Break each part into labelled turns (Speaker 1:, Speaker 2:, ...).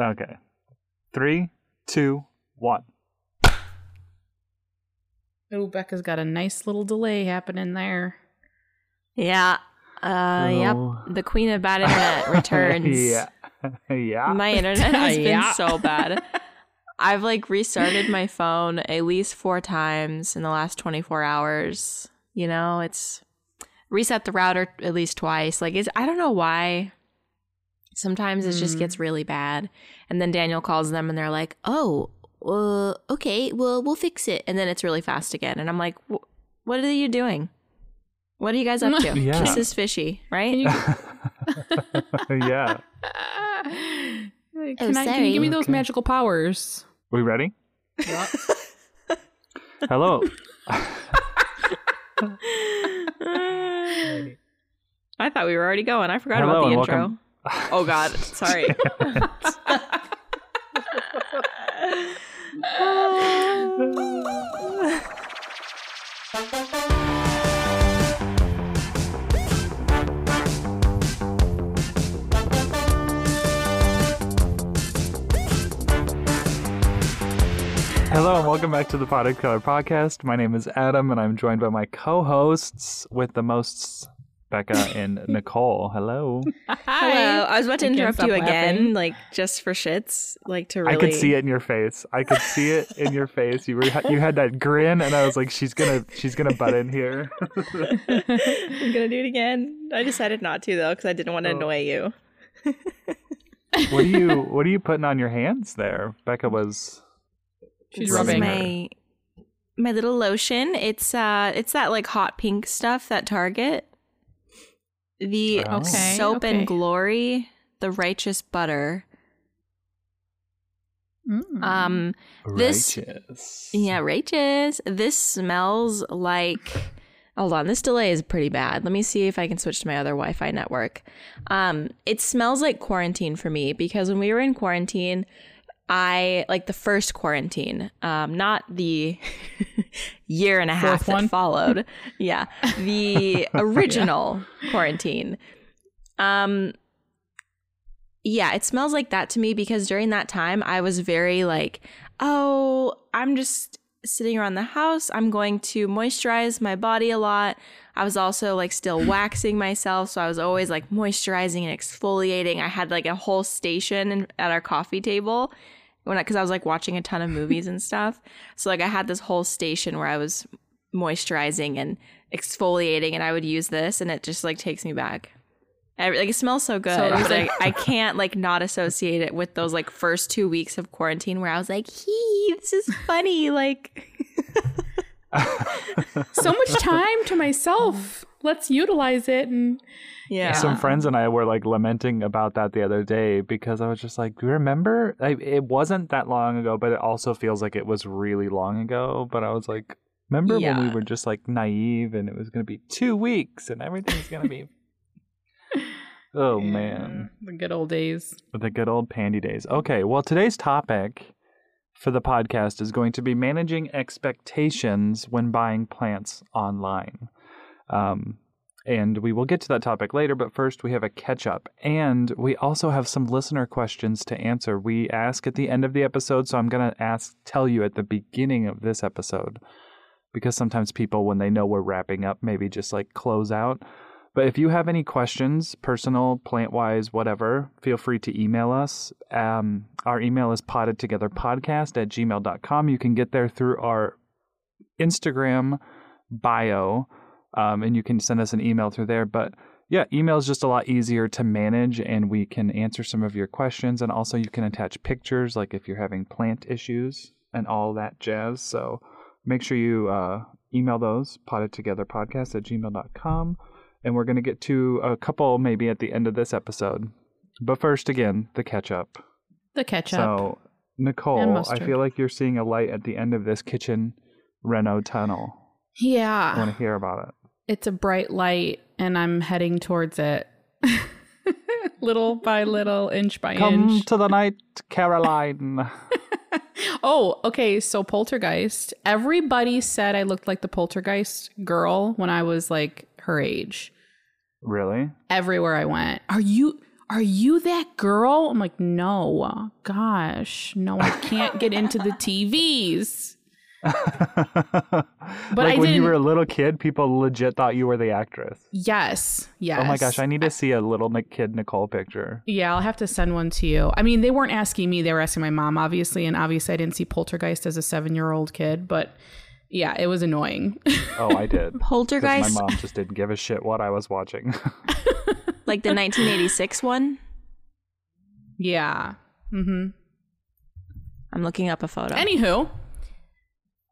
Speaker 1: Okay. Three, two, one.
Speaker 2: Oh, Becca's got a nice little delay happening there.
Speaker 3: Yeah. Uh, yep.
Speaker 1: Oh.
Speaker 3: The queen of bad internet returns.
Speaker 1: yeah. yeah.
Speaker 3: My internet has been
Speaker 2: Yeah.
Speaker 3: so bad. I've like restarted my phone at least four times in the last 24 hours. You know, it's reset the router at least twice. Like, it's, I don't know why. Sometimes it just
Speaker 2: Mm.
Speaker 3: gets really bad. And then Daniel calls them and they're like, oh, uh, okay, well, we'll fix it. And then it's really fast again. And I'm like, what are you doing? What are you guys up to?
Speaker 1: Yeah.
Speaker 3: This is fishy, right?
Speaker 2: Can you,
Speaker 1: yeah.
Speaker 2: can,
Speaker 3: Oh,
Speaker 2: I, can you give me those
Speaker 1: Okay.
Speaker 2: magical powers?
Speaker 1: Are We ready? Hello.
Speaker 3: I thought we were already going. I forgot
Speaker 1: Hello
Speaker 3: about the intro.
Speaker 1: welcome-
Speaker 3: Oh God, sorry.
Speaker 1: Hello and welcome back to the Potted Color Podcast. My name is Adam and I'm joined by my co-hosts with the most Becca and Nicole. Hello.
Speaker 3: Hello. I was about to
Speaker 2: I
Speaker 3: interrupt
Speaker 2: stop
Speaker 3: you again,
Speaker 2: laughing.
Speaker 3: like just for shits, like to really.
Speaker 1: I could see it in your face. I could see it in your face. You were you had that grin and I was like she's going to she's going to butt in here.
Speaker 3: I'm gonna do it again. I decided not to though, because I didn't want to
Speaker 1: Oh.
Speaker 3: annoy you.
Speaker 1: what are you what are you putting on your hands there? Becca was
Speaker 2: She's rubbing.
Speaker 3: my my little lotion. It's uh, it's that like hot pink stuff that Target. The
Speaker 1: Oh.
Speaker 3: Soap
Speaker 2: okay.
Speaker 3: and glory, the righteous butter.
Speaker 2: Mm.
Speaker 3: Um, This-
Speaker 1: righteous.
Speaker 3: yeah, righteous. This smells like. Hold on, this delay is pretty bad. Let me see if I can switch to my other Wi-Fi network. Um, it smells like quarantine for me because when we were in quarantine, I like the first quarantine, um, not the year and a half
Speaker 2: Fourth
Speaker 3: that
Speaker 2: one?
Speaker 3: followed. yeah, the original quarantine. Um, yeah, it smells like that to me because during that time I was very like, oh, I'm just sitting around the house. I'm going to moisturize my body a lot. I was also like still waxing myself, so I was always like moisturizing and exfoliating. I had like a whole station in, at our coffee table when because I, was like watching a ton of movies and stuff. So like I had this whole station where I was moisturizing and exfoliating, and I would use this, and it just like takes me back. I, like it smells so good.
Speaker 2: So it was
Speaker 3: but I,
Speaker 2: like-
Speaker 3: I can't like not associate it with those like first two weeks of quarantine where I was like, "Hee, this is funny." Like,
Speaker 2: so much time to myself. Let's utilize it. And
Speaker 3: yeah,
Speaker 1: Some friends and I were like lamenting about that the other day because I was just like, "Do you remember? I, it wasn't that long ago, but it also feels like it was really long ago." But I was like, "Remember when we were just like naive and it was going to be two weeks and everything's going to be." oh man,
Speaker 2: the good old days.
Speaker 1: the good old pandy days. Okay, well today's topic for the podcast is going to be managing expectations when buying plants online. Um, and we will get to that topic later, but first we have a catch up. And we also have some listener questions to answer. We ask at the end of the episode, so I'm going to ask, tell you at the beginning of this episode, because sometimes people, when they know we're wrapping up, maybe just like close out. But if you have any questions, personal, plant wise, whatever, feel free to email us. Um, our email is pottedtogetherpodcast at gmail.com. You can get there through our Instagram bio, um, and you can send us an email through there. But yeah, email is just a lot easier to manage, and we can answer some of your questions. And also, you can attach pictures, like if you're having plant issues and all that jazz. So make sure you uh, email those, pottedtogetherpodcast at gmail.com. And we're going to get to a couple maybe at the end of this episode. But first, again, the catch up.
Speaker 2: The ketchup.
Speaker 1: So, Nicole, I feel like you're seeing a light at the end of this kitchen reno tunnel.
Speaker 2: Yeah.
Speaker 1: I want to hear about it.
Speaker 2: It's a bright light, and I'm heading towards it. little by little, inch by inch.
Speaker 1: Come to the night, Carol Anne.
Speaker 2: Oh, okay. So poltergeist. Everybody said I looked like the poltergeist girl when I was like her age.
Speaker 1: really?
Speaker 2: Everywhere I went. Are you are you that girl? I'm like, no. Gosh. No, I can't get into the TVs.
Speaker 1: but
Speaker 2: I
Speaker 1: like when you were a little kid, people legit thought you were the actress.
Speaker 2: Yes. Yes.
Speaker 1: Oh my gosh, I need to see a little kid Nicole picture.
Speaker 2: Yeah, I'll have to send one to you. I mean, they weren't asking me, they were asking my mom, obviously, and obviously I didn't see Poltergeist as a seven year old kid, but yeah, it was annoying.
Speaker 1: Oh, I did.
Speaker 3: Poltergeist,
Speaker 1: my mom just didn't give a shit what I was watching.
Speaker 3: like the 1986 one.
Speaker 2: yeah. Mm-hmm.
Speaker 3: I'm looking up a photo.
Speaker 2: Anywho,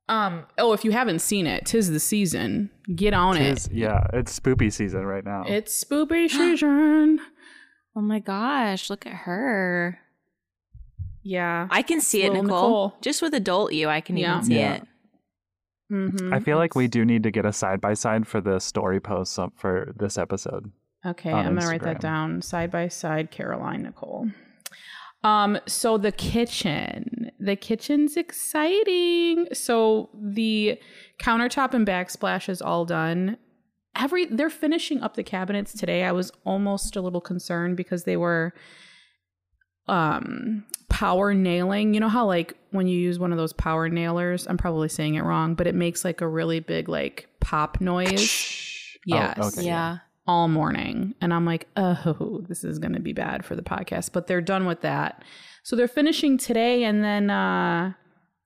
Speaker 2: um, oh, if you haven't seen it, tis the season. Get on
Speaker 1: Tis-
Speaker 2: it.
Speaker 1: yeah, it's spoopy season right now.
Speaker 2: It's spoopy season.
Speaker 3: oh my gosh, look at her.
Speaker 2: Yeah.
Speaker 3: I can see it, Nicole.
Speaker 2: Nicole.
Speaker 3: Just with adult you, I can
Speaker 2: Yeah.
Speaker 3: even see
Speaker 1: Yeah.
Speaker 3: it.
Speaker 2: Mm-hmm.
Speaker 1: I feel like we do need to get a side by side for the story posts for this episode.
Speaker 2: Okay, I'm gonna write that down side by side. Carol Anne Nicole. Um, so the kitchen, the kitchen's exciting. So the countertop and backsplash is all done. Every they're finishing up the cabinets today. I was almost a little concerned because they were um power nailing. You know how like when you use one of those power nailers, I'm probably saying it wrong, but it makes like a really big like pop noise Yes.
Speaker 1: Oh, okay.
Speaker 3: yeah.
Speaker 2: all morning. And I'm like, oh, this is going to be bad for the podcast. But they're done with that. So they're finishing today. And then uh,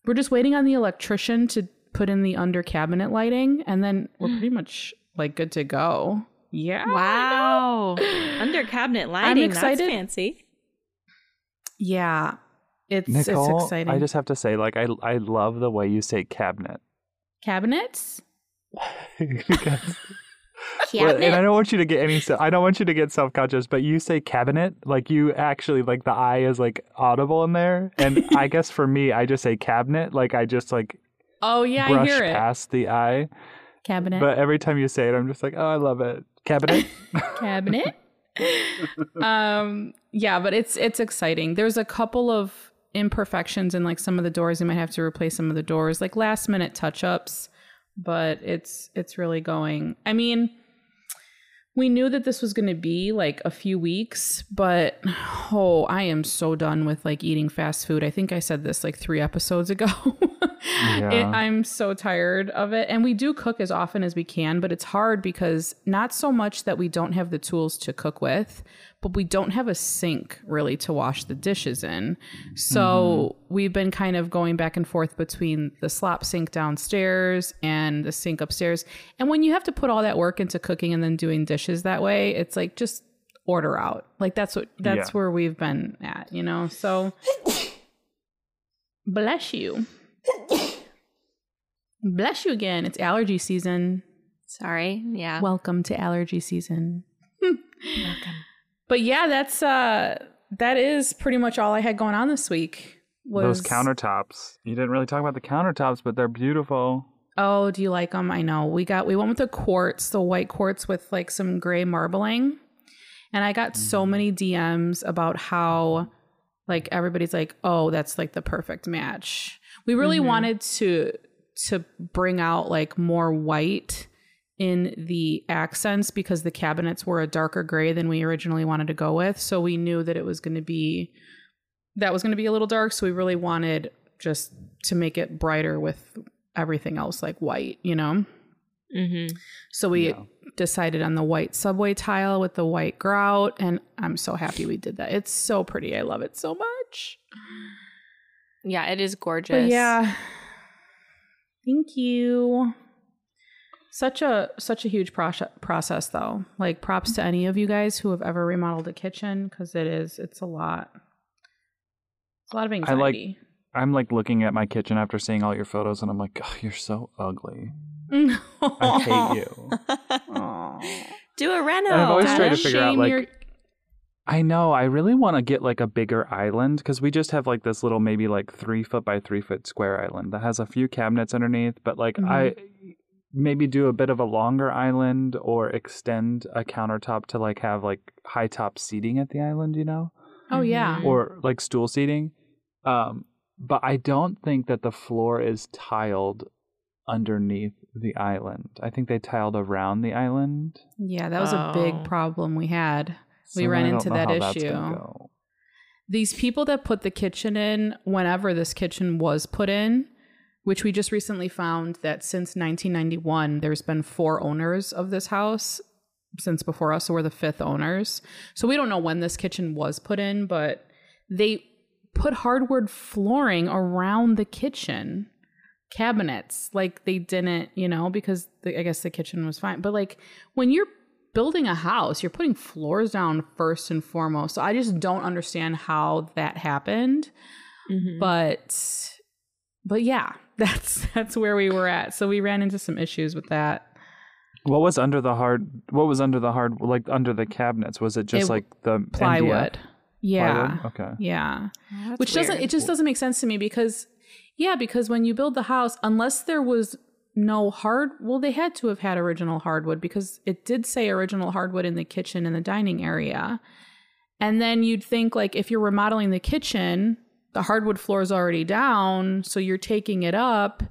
Speaker 2: we're just waiting on the electrician to put in the under cabinet lighting. And then we're pretty much like good to go. Yeah.
Speaker 3: Wow. Under cabinet lighting.
Speaker 2: excited.
Speaker 3: That's fancy.
Speaker 2: Yeah. It's,
Speaker 1: Nicole,
Speaker 2: it's exciting.
Speaker 1: I just have to say, like, I I love the way you say cabinet.
Speaker 2: Cabinets?
Speaker 1: Because- Well, and I don't want you to get any. I don't want you to get self conscious, but you say cabinet like you actually like the I is like audible in there, and I guess for me, I just say cabinet like I just like
Speaker 2: Oh, yeah, I
Speaker 1: brush
Speaker 2: hear it.
Speaker 1: past the I.
Speaker 2: Cabinet.
Speaker 1: But every time you say it, I'm just like, oh, I love it. Cabinet.
Speaker 2: cabinet. um yeah, but it's it's exciting. There's a couple of imperfections in like some of the doors. You might have to replace some of the doors, like last minute touch ups, but it's it's really going. I mean, we knew that this was going to be like a few weeks, but oh, I am so done with like eating fast food. I think I said this like 3 episodes ago. It- I'm so tired of it. And we do cook as often as we can, but it's hard because not so much that we don't have the tools to cook with, but we don't have a sink really to wash the dishes in. So mm-hmm. we've been kind of going back and forth between the slop sink downstairs and the sink upstairs. And when you have to put all that work into cooking and then doing dishes that way, it's like just order out. Like that's what that's
Speaker 1: Yeah.
Speaker 2: where we've been at, you know? So bless you. Bless you again. It's allergy season.
Speaker 3: Sorry. Yeah.
Speaker 2: Welcome to allergy season. But yeah, that's uh that is pretty much all I had going on this week. Was
Speaker 1: Those countertops. You didn't really talk about the countertops, but they're beautiful.
Speaker 2: Oh, do you like them? I know. We got we went with the quartz, the white quartz with like some gray marbling. And I got so many DMs about how like everybody's like, "Oh, that's like the perfect match." We really wanted to to bring out like more white in the accents because the cabinets were a darker gray than we originally wanted to go with. So we knew that it was going to be that was going to be a little dark, so we really wanted just to make it brighter with everything else like white, you know?
Speaker 3: mm-hmm.
Speaker 2: So we
Speaker 1: Yeah.
Speaker 2: decided on the white subway tile with the white grout, and I'm so happy we did that. It's so pretty. I love it so much.
Speaker 3: Yeah, it is gorgeous.
Speaker 2: But yeah. Thank you. Such a such a huge process process though. Like props to any of you guys who have ever remodeled a kitchen because it is it's a lot. It's a lot of anxiety.
Speaker 1: I like- I'm like looking at my kitchen after seeing all your photos, and I'm like, oh, you're so ugly. I hate you.
Speaker 3: Do a reno.
Speaker 1: And I've always tried to figure out, like-
Speaker 2: your-
Speaker 1: I know. I really want to get like a bigger island because we just have like this little, maybe like three foot by three foot square island that has a few cabinets underneath. But like, I mm-hmm. Maybe do a bit of a longer island or extend a countertop to like have like high top seating at the island, you know,
Speaker 2: Oh yeah.
Speaker 3: Mhm.
Speaker 1: or like stool seating. Um, but I don't think that the floor is tiled underneath the island. I think they tiled around the island.
Speaker 2: Yeah, that was a big
Speaker 3: Oh.
Speaker 2: problem we had. We ran
Speaker 1: I don't
Speaker 2: into
Speaker 1: know
Speaker 2: that
Speaker 1: how that's gonna
Speaker 2: issue.
Speaker 1: go.
Speaker 2: These people that put the kitchen in, whenever this kitchen was put in, which we just recently found that since 1991, there's been four owners of this house since before us. So we're the fifth owners. So we don't know when this kitchen was put in, but they put hardwood flooring around the kitchen cabinets like they didn't you know because the, i guess the kitchen was fine but like when you're building a house you're putting floors down first and foremost so i just don't understand how that happened
Speaker 3: Mhm.
Speaker 2: but but yeah that's that's where we were at so we ran into some issues with that
Speaker 1: What was under the hard? What was under the hard? Like under the cabinets? Was it just
Speaker 2: It-
Speaker 1: like the
Speaker 2: plywood
Speaker 1: MDF
Speaker 2: yeah
Speaker 1: plywood? Okay.
Speaker 2: yeah
Speaker 3: Oh, that's
Speaker 2: which doesn't it just doesn't make sense to me because yeah because when you build the house unless there was no hard well they had to have had original hardwood because it did say original hardwood in the kitchen and the dining area and then you'd think like if you're remodeling the kitchen the hardwood floor is already down so you're taking it up.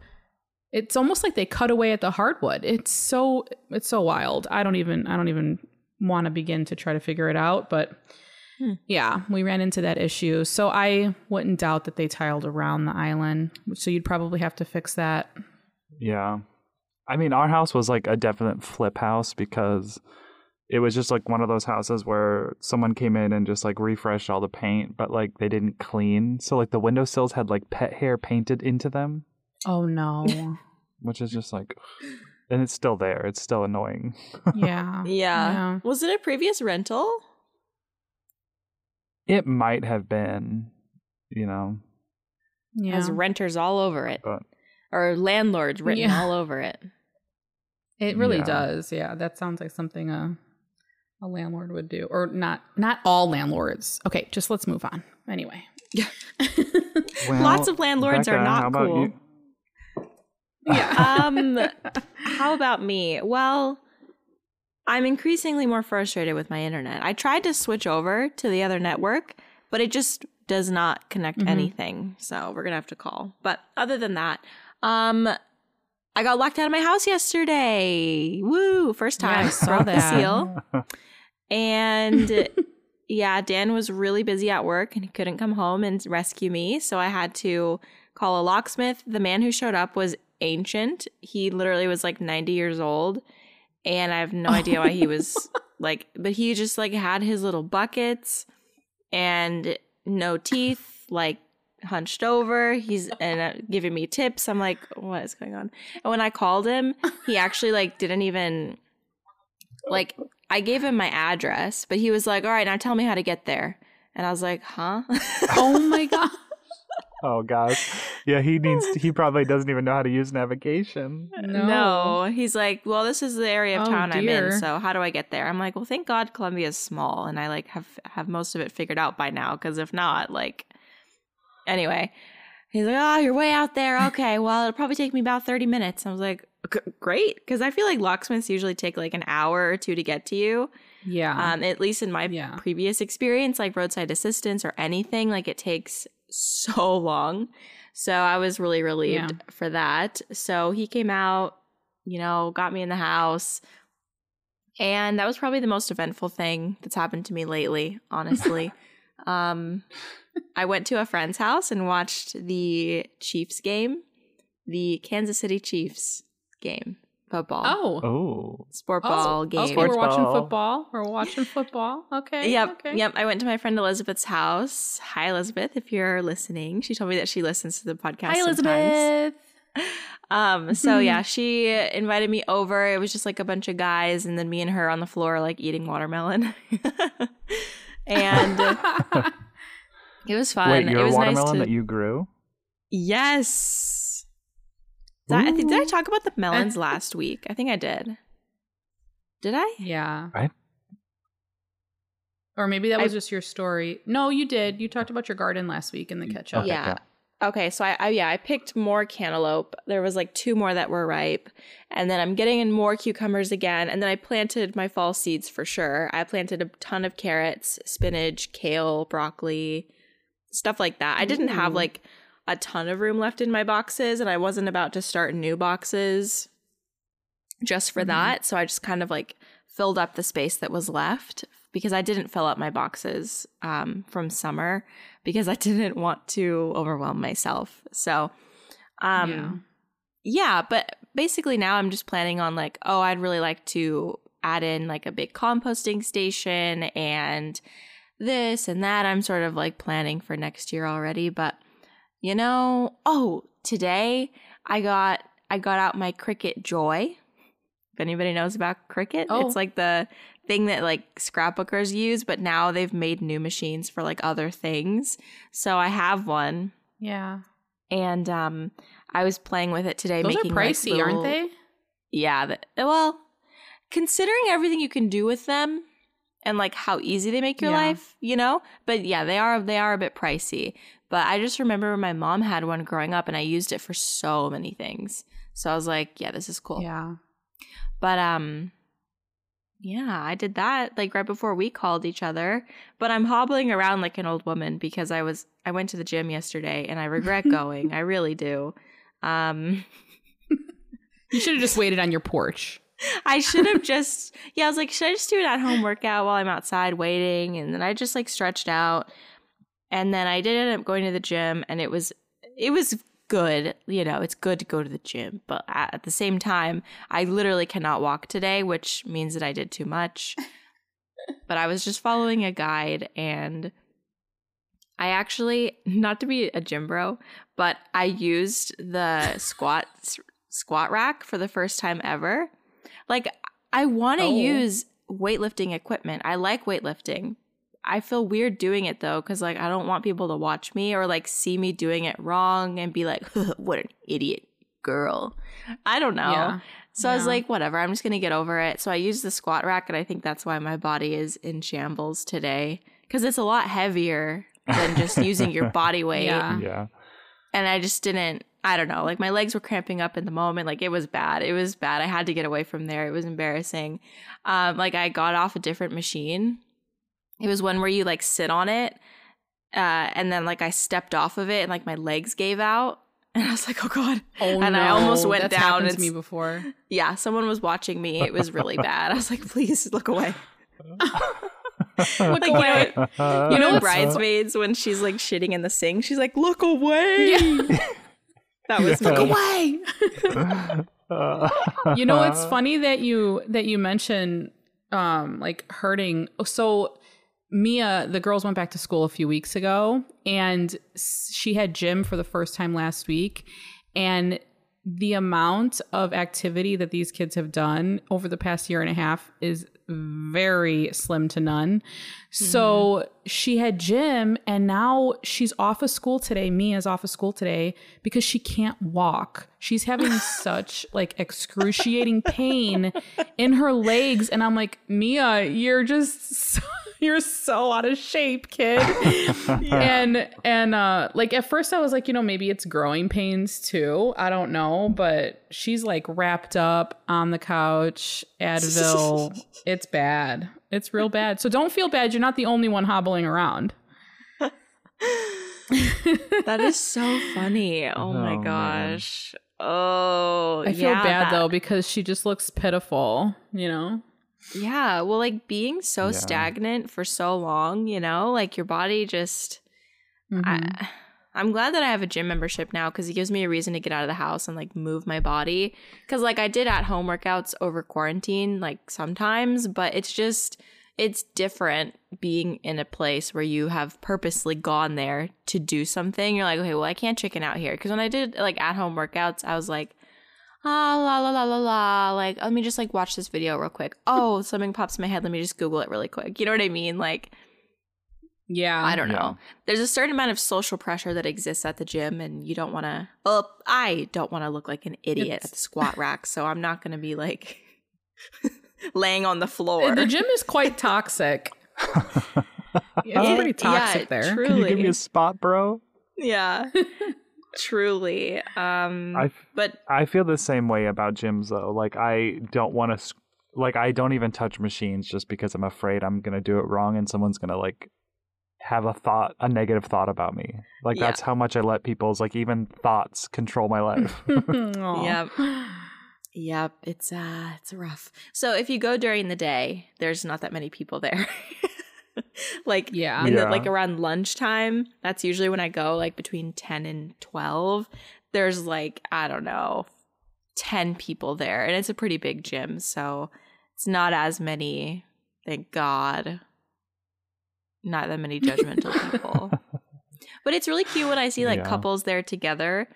Speaker 2: It's almost like they cut away at the hardwood. It's so it's so wild. I don't even i don't even want to begin to try to figure it out but
Speaker 3: Hmm.
Speaker 2: yeah we ran into that issue. So i wouldn't doubt that they tiled around the island so you'd probably have to fix that.
Speaker 1: Yeah. I mean, our house was like a definite flip house because it was just like one of those houses where someone came in and just like refreshed all the paint, but like they didn't clean. So like the windowsills had like pet hair painted into them,
Speaker 2: oh no
Speaker 1: which is just like, and it's still there. It's still annoying.
Speaker 2: yeah
Speaker 3: Yeah.
Speaker 2: Yeah.
Speaker 3: Was it a previous rental?
Speaker 1: It might have been, you know,
Speaker 2: yeah
Speaker 3: Has renters all over it.
Speaker 1: but
Speaker 3: Or landlords written
Speaker 2: Yeah.
Speaker 3: all over it.
Speaker 2: It really
Speaker 1: Yeah.
Speaker 2: does. Yeah, that sounds like something a a landlord would do, or not. Not all landlords. Okay, just let's move on. Anyway.
Speaker 1: well,
Speaker 3: Lots of landlords are not
Speaker 1: how about
Speaker 3: cool.
Speaker 1: you?
Speaker 2: yeah.
Speaker 3: um how about me well i'm increasingly more frustrated with my internet i tried to switch over to the other network but it just does not connect
Speaker 2: Mhm.
Speaker 3: anything so we're gonna have to call but other than that um i got locked out of my house yesterday woo first
Speaker 2: Yeah, I
Speaker 3: time
Speaker 2: saw
Speaker 3: broke the
Speaker 2: that.
Speaker 3: seal and yeah, Dan was really busy at work and he couldn't come home and rescue me. So I had to call a locksmith. The man who showed up was ancient. He literally was like 90 years old. And I have no idea why he was like, but he just like had his little buckets and no teeth, like hunched over. He's and uh, giving me tips. I'm like, what is going on? And when I called him, he actually like didn't even like I gave him my address, but he was like, "All right, now tell me how to get there." And I was like, "Huh?"
Speaker 2: oh my god.
Speaker 1: Oh gosh, yeah. He needs. He probably doesn't even know how to use navigation.
Speaker 2: No.
Speaker 3: He's like, "Well, this is the area of
Speaker 2: Oh,
Speaker 3: town I'm in, so how do I get there?" I'm like, "Well, thank God Columbia's small and I like have have most of it figured out by now cuz if not, like anyway, he's like, "Oh, you're way out there. Okay, well, it'll probably take me about 30 minutes." I was like, "G- "Great," cuz I feel like locksmiths usually take like an hour or two to get to you.
Speaker 2: Yeah.
Speaker 3: um, at least in my
Speaker 2: Yeah.
Speaker 3: previous experience, like roadside assistance or anything, like it takes so long. So I was really relieved
Speaker 2: Yeah.
Speaker 3: for that. So he came out, you know, got me in the house. And that was probably the most eventful thing that's happened to me lately, honestly. um, I went to a friend's house and watched the Chiefs game, the Kansas City Chiefs game, football,
Speaker 2: oh.
Speaker 1: Oh,
Speaker 3: sport
Speaker 2: Oh,
Speaker 3: ball game.
Speaker 2: Okay,
Speaker 1: Sports
Speaker 2: we're watching
Speaker 1: ball.
Speaker 2: football. We're watching football. Okay.
Speaker 3: Yep.
Speaker 2: Okay.
Speaker 3: Yep. I went to my friend Elizabeth's house. Hi, Elizabeth, if you're listening. She told me that she listens to the podcast.
Speaker 2: Hi,
Speaker 3: sometimes.
Speaker 2: Elizabeth.
Speaker 3: Um, so yeah, she invited me over. It was just like a bunch of guys, and then me and her on the floor, like eating watermelon. and it was fun.
Speaker 1: wait,
Speaker 3: it
Speaker 1: your
Speaker 3: was
Speaker 1: watermelon
Speaker 3: nice to.
Speaker 1: that you grew?
Speaker 3: yes. Did I, I think, did I talk about the melons last week? I think I did. Did I?
Speaker 2: yeah.
Speaker 1: I-
Speaker 2: Or maybe that was
Speaker 3: I-
Speaker 2: just your story. No, you did. You talked about your garden last week in the mm, catch up.
Speaker 1: Okay,
Speaker 3: yeah. Okay, so I, I yeah, I picked more cantaloupe. There was like two more that were ripe. And then I'm getting in more cucumbers again. And then I planted my fall seeds for sure. I planted a ton of carrots, spinach, kale, broccoli, stuff like that. I didn't have like a ton of room left in my boxes, and I wasn't about to start new boxes just for
Speaker 2: Mhm.
Speaker 3: that. So I just kind of like filled up the space that was left because I didn't fill up my boxes um, from summer because I didn't want to overwhelm myself. So, um, yeah. but basically now I'm just planning on like, oh, I'd really like to add in like a big composting station and this and that. I'm sort of like planning for next year already, but you know, oh, today I got I got out my Cricut Joy. If anybody knows about Cricut,
Speaker 2: Oh.
Speaker 3: it's like the thing that like scrapbookers use, but now they've made new machines for like other things. So I have one
Speaker 2: Yeah.
Speaker 3: and um I was playing with it today
Speaker 2: Those are
Speaker 3: making like,
Speaker 2: pricey, aren't they?
Speaker 3: yeah, that, well, considering everything you can do with them and like how easy they make your
Speaker 2: Yeah.
Speaker 3: life, you know? But yeah, they are they are a bit pricey. But I just remember my mom had one growing up and I used it for so many things. So I was like, yeah, this is cool.
Speaker 2: Yeah.
Speaker 3: But um yeah, I did that like right before we called each other. But I'm hobbling around like an old woman because I was I went to the gym yesterday and I regret going. I really do. Um
Speaker 2: You should have just waited on your porch.
Speaker 3: I should have just yeah, I was like, should I just do an at home workout while I'm outside waiting? And then I just like stretched out. And then I did end up going to the gym and it was it was good. You know, it's good to go to the gym. But at the same time, I literally cannot walk today, which means that I did too much. but I was just following a guide and I actually not to be a gym bro, but I used the squat squat rack for the first time ever. Like I want to
Speaker 2: Oh.
Speaker 3: use weightlifting equipment. I like weightlifting. I feel weird doing it though cuz like I don't want people to watch me or like see me doing it wrong and be like what an idiot girl. I don't know.
Speaker 2: Yeah.
Speaker 3: So I was like, whatever, I'm just going to get over it. So I used the squat rack, and I think that's why my body is in shambles today because it's a lot heavier than just using your body weight.
Speaker 2: Yeah.
Speaker 1: Yeah.
Speaker 3: And I just didn't, I don't know, like my legs were cramping up in the moment. Like it was bad. It was bad. I had to get away from there. It was embarrassing. Um, like I got off a different machine. It was one where you like sit on it. Uh, and then like I stepped off of it and like my legs gave out. And I was like, oh God.
Speaker 2: Oh
Speaker 3: And
Speaker 2: no.
Speaker 3: I almost went
Speaker 2: That's
Speaker 3: down.
Speaker 2: happened to
Speaker 3: It's-
Speaker 2: me before.
Speaker 3: Yeah, someone was watching me. It was really bad. I was like, please look away.
Speaker 2: Look
Speaker 3: Like, you know,
Speaker 2: away.
Speaker 3: You
Speaker 2: You
Speaker 3: know,
Speaker 2: know
Speaker 3: in
Speaker 2: what's-
Speaker 3: Bridesmaids when she's like shitting in the sink, she's like, look away. Yeah. That was
Speaker 1: Yeah.
Speaker 3: me.
Speaker 2: Look away. you know it's funny that you that you mention um like hurting so mia the girls went back to school a few weeks ago and she had gym for the first time last week and the amount of activity that these kids have done over the past year and a half is very slim to none. So she had gym and now she's off of school today. Mia's off of school today because she can't walk. She's having such like excruciating pain in her legs and I'm like, "Mia, you're just so, you're so out of shape, kid." and and uh like at first I was like, you know, maybe it's growing pains too. I don't know, but she's like wrapped up on the couch, Advil. it's bad. It's real bad. So don't feel bad. You're not the only one hobbling around.
Speaker 3: That is so funny. Oh,
Speaker 1: Oh,
Speaker 3: my
Speaker 1: man.
Speaker 3: gosh. Oh,
Speaker 2: I feel
Speaker 3: yeah,
Speaker 2: bad
Speaker 3: that-
Speaker 2: though because she just looks pitiful, you know?
Speaker 3: Yeah. Well, like being so
Speaker 1: Yeah.
Speaker 3: stagnant for so long, you know, like your body just.
Speaker 2: Mhm.
Speaker 3: I, I'm glad that I have a gym membership now because it gives me a reason to get out of the house and like move my body. Because like I did at home workouts over quarantine, like sometimes, but it's just it's different being in a place where you have purposely gone there to do something. You're like, okay, well, I can't chicken out here. Because when I did like at home workouts, I was like, ah, la la la la la. Like, let me just like watch this video real quick. Oh, something pops in my head. Let me just Google it really quick. You know what I mean? Like.
Speaker 2: Yeah.
Speaker 3: I don't
Speaker 1: Yeah.
Speaker 3: know. There's a certain amount of social pressure that exists at the gym, and you don't want to. Well, I don't want to look like an idiot
Speaker 2: It's-
Speaker 3: at the squat rack, so I'm not going to be like laying on the floor.
Speaker 2: The gym is quite toxic. It's pretty toxic
Speaker 3: yeah,
Speaker 2: there.
Speaker 3: Truly.
Speaker 1: Can you give me a spot, bro?
Speaker 3: yeah. truly. Um
Speaker 1: I f-
Speaker 3: but
Speaker 1: I feel the same way about gyms though. Like I don't want to like I don't even touch machines just because I'm afraid I'm going to do it wrong and someone's going to like have a thought a negative thought about me. Like
Speaker 3: Yeah.
Speaker 1: that's how much I let people's like even thoughts control my life.
Speaker 3: Yep. Yep, it's uh it's rough. So if you go during the day, there's not that many people there. like
Speaker 2: Yeah.
Speaker 3: in the,
Speaker 1: Yeah.
Speaker 3: like around lunchtime, that's usually when I go like between 10 and 12. There's like I don't know, 10 people there and it's a pretty big gym, so it's not as many, thank God. Not that many judgmental people. But it's really cute when I see like
Speaker 1: Yeah.
Speaker 3: couples there together.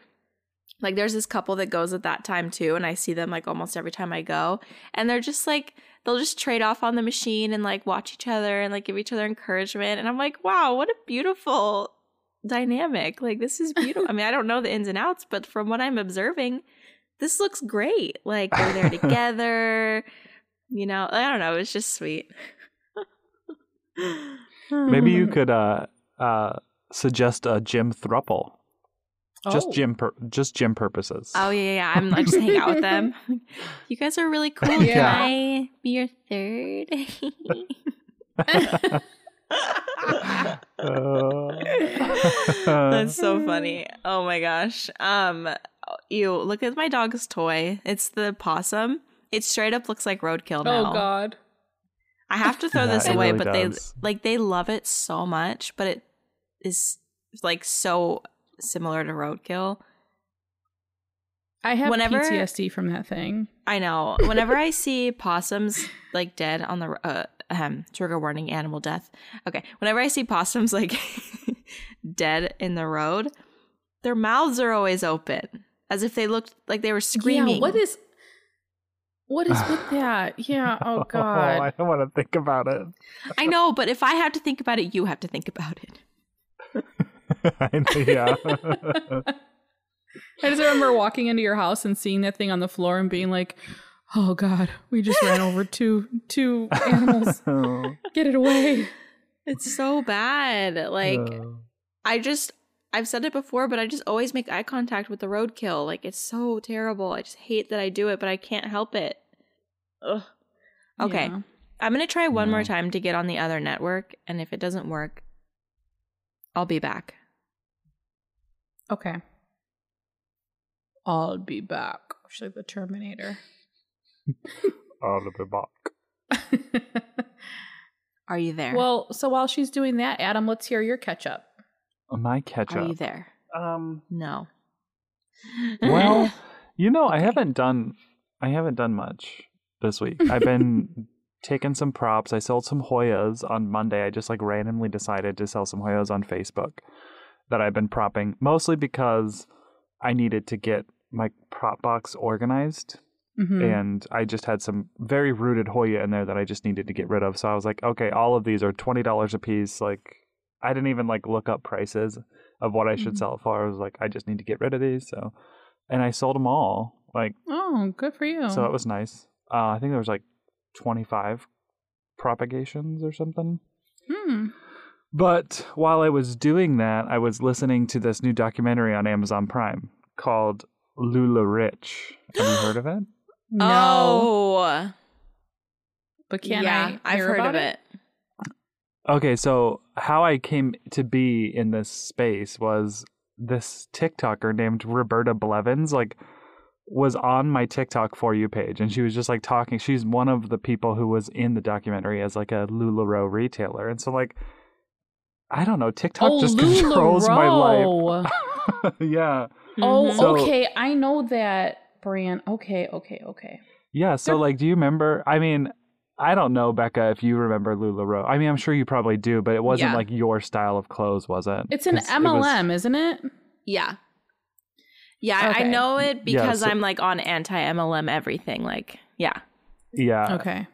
Speaker 3: Like there's this couple that goes at that time too, and I see them like almost every time I go. And they're just like they'll just trade off on the machine and like watch each other and like give each other encouragement. And I'm like, wow, what a beautiful dynamic. Like this is beautiful. I mean, I don't know the ins and outs, but from what I'm observing, this looks great. Like they're there together. You know, I don't know, it's just sweet.
Speaker 1: Maybe you could uh uh suggest a gym thruple. Just
Speaker 2: Oh.
Speaker 1: gym pur- just gym purposes.
Speaker 3: Oh yeah, yeah, yeah. I'm like just hang out with them. You guys are really cool.
Speaker 2: Yeah.
Speaker 3: Can I be your third? That's so funny. Oh my gosh. Um you look at my dog's toy. It's the possum. It straight up looks like roadkill now.
Speaker 2: Oh God.
Speaker 3: I have to throw
Speaker 1: Yeah,
Speaker 3: this away,
Speaker 1: really
Speaker 3: but
Speaker 1: does.
Speaker 3: they like they love it so much, but it is like so similar to roadkill.
Speaker 2: I have
Speaker 3: Whenever-
Speaker 2: PTSD from that thing.
Speaker 3: I know. Whenever I see possums like dead on the uh, um, trigger warning, animal death. Okay. Whenever I see possums like dead in the road, their mouths are always open, as if they looked like they were screaming.
Speaker 2: Yeah, what is what is with that? Yeah. Oh God.
Speaker 1: I don't want to think about it.
Speaker 3: I know, but if I have to think about it, you have to think about it.
Speaker 1: I yeah.
Speaker 2: I just remember walking into your house and seeing that thing on the floor and being like, "Oh God, we just ran over two two animals.
Speaker 1: Oh,
Speaker 2: Get it away!"
Speaker 3: It's so bad. Like
Speaker 1: uh,
Speaker 3: I just I've said it before, but I just always make eye contact with the roadkill. Like it's so terrible. I just hate that I do it, but I can't help it. Ugh. Okay.
Speaker 2: Yeah.
Speaker 3: I'm going to try one more time to get on the other network, and if it doesn't work, I'll be back.
Speaker 2: Okay. I'll be back. She's like the Terminator.
Speaker 1: I'll be back.
Speaker 3: Are you there?
Speaker 2: well, so while she's doing that, Adam, let's hear your catch up.
Speaker 1: My catch
Speaker 3: are
Speaker 1: up.
Speaker 3: you there?
Speaker 1: Um.
Speaker 3: No.
Speaker 1: Well, you know, I haven't done. I haven't done much this week. I've been taking some props. I sold some Hoyas on Monday. I just like randomly decided to sell some Hoyas on Facebook that I've been propping, mostly because I needed to get my prop box organized.
Speaker 2: Mhm.
Speaker 1: and I just had some very rooted Hoya in there that I just needed to get rid of. So I was like, okay, all of these are twenty dollars a piece. Like I didn't even like look up prices of what I should
Speaker 2: Mhm.
Speaker 1: sell it for. I was like, I just need to get rid of these. So, and I sold them all. Like
Speaker 2: Oh, good for you.
Speaker 1: so, it was nice. Uh, I think there was like twenty five propagations or something.
Speaker 2: Hmm.
Speaker 1: But while I was doing that, I was listening to this new documentary on Amazon Prime called LuLaRich. Have you heard of it?
Speaker 2: No,
Speaker 3: Oh.
Speaker 2: but can
Speaker 3: yeah,
Speaker 2: I?
Speaker 3: I've heard
Speaker 2: about
Speaker 3: of it.
Speaker 1: Okay, so how I came to be in this space was this TikToker named Roberta Blevins, like, was on my TikTok for you page, and she was just like talking. She's one of the people who was in the documentary as like a Lularoe retailer, and so like, I don't know, TikTok
Speaker 2: Oh,
Speaker 1: just controls my life. Yeah,
Speaker 2: Oh.
Speaker 1: So-
Speaker 2: okay. I know that brand. Okay, okay, okay.
Speaker 1: yeah. So like, do you remember? I mean. I don't know, Becca, if you remember Lularoe. I mean, I'm sure you probably do, but it wasn't
Speaker 2: Yeah.
Speaker 1: like your style of clothes, was it?
Speaker 2: It's an
Speaker 1: 'Cause it was-
Speaker 2: MLM, isn't it?
Speaker 3: Yeah. Yeah, I- I know it because
Speaker 1: so-
Speaker 3: I'm like on anti MLM everything. Like, yeah.
Speaker 1: yeah.
Speaker 2: Okay.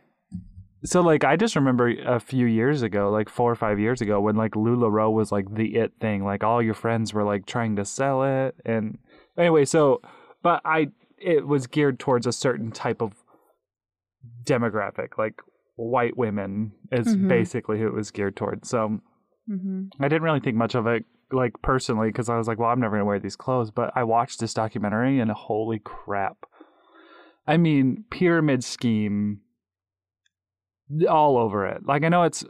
Speaker 1: So like I just remember a few years ago, like four or five years ago, when like Lularoe was like the it thing. Like all your friends were like trying to sell it, and anyway, so but I it was geared towards a certain type of demographic, like white women is
Speaker 2: Mhm.
Speaker 1: basically who it was geared towards. So
Speaker 2: hmm
Speaker 1: I didn't really think much of it like personally because I was like, well, I'm never gonna wear these clothes. But I watched this documentary and holy crap! I mean, pyramid scheme all over it. Like I know it's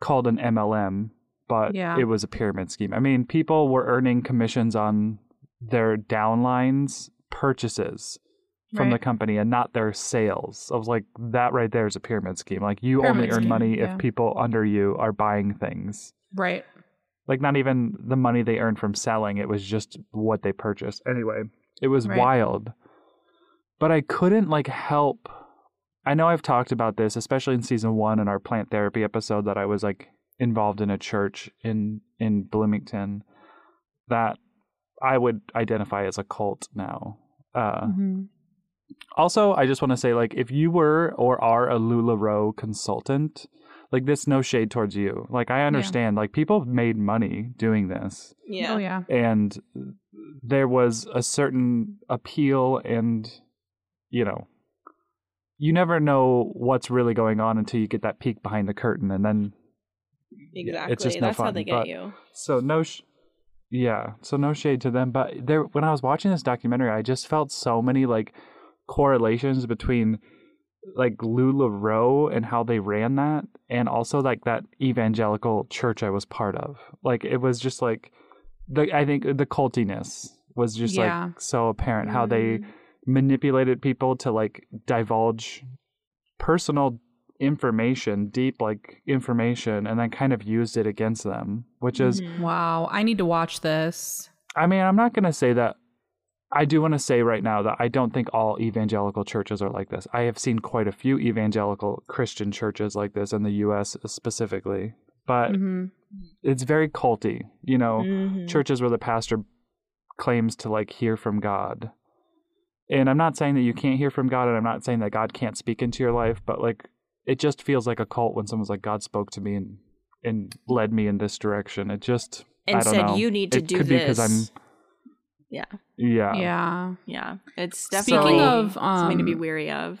Speaker 1: called an MLM, but
Speaker 2: Yeah.
Speaker 1: it was a pyramid scheme. I mean, people were earning commissions on their downlines purchases from the company and not their sales. I was like, that right there is a pyramid scheme. Like you only earn
Speaker 2: scheme,
Speaker 1: money
Speaker 2: yeah.
Speaker 1: if people under you are buying things
Speaker 2: Right.
Speaker 1: like not even the money they earned from selling it was just what they purchased anyway it was
Speaker 2: Right.
Speaker 1: wild but i couldn't like help i know i've talked about this especially in season one in our plant therapy episode that i was like involved in a church in in bloomington that i would identify as a cult now uh
Speaker 2: hmm
Speaker 1: also, I just want to say, like, if you were or are a LuLaRoe consultant, like, this no shade towards you. Like, I understand, like, people have made money doing this,
Speaker 3: Yeah.
Speaker 2: Oh yeah.
Speaker 1: and there was a certain appeal, and you know, you never know what's really going on until you get that peek behind the curtain, and then
Speaker 3: Exactly.
Speaker 1: it's just no
Speaker 3: That's how
Speaker 1: fun,
Speaker 3: they get
Speaker 1: but-
Speaker 3: you.
Speaker 1: so no, sh- yeah. So no shade to them, but there. When I was watching this documentary, I just felt so many like correlations between like LuLaRoe and how they ran that, and also like that evangelical church I was part of. Like it was just like the I think the cultiness was just
Speaker 2: Yeah.
Speaker 1: like so apparent how they
Speaker 3: Mm.
Speaker 1: manipulated people to like divulge personal information, deep like information, and then kind of used it against them, which is
Speaker 3: Mhm.
Speaker 2: Wow. I need to watch this.
Speaker 1: I mean, I'm not going to say that. I do want to say right now that I don't think all evangelical churches are like this. I have seen quite a few evangelical Christian churches like this in the U.S. specifically, but
Speaker 2: hmm
Speaker 1: it's very culty. You know,
Speaker 3: Mhm.
Speaker 1: churches where the pastor claims to like hear from God. And I'm not saying that you can't hear from God, and I'm not saying that God can't speak into your life, but like it just feels like a cult when someone's like, God spoke to me and and led me in this direction. It just
Speaker 3: And
Speaker 1: I don't
Speaker 3: said,
Speaker 1: know.
Speaker 3: "You need to
Speaker 1: it
Speaker 3: do
Speaker 1: could be because I'm
Speaker 3: this." Yeah.
Speaker 1: yeah
Speaker 2: Yeah.
Speaker 3: Yeah. It's
Speaker 2: Speaking
Speaker 3: definitely
Speaker 2: of,
Speaker 3: something to be
Speaker 2: um,
Speaker 3: weary of.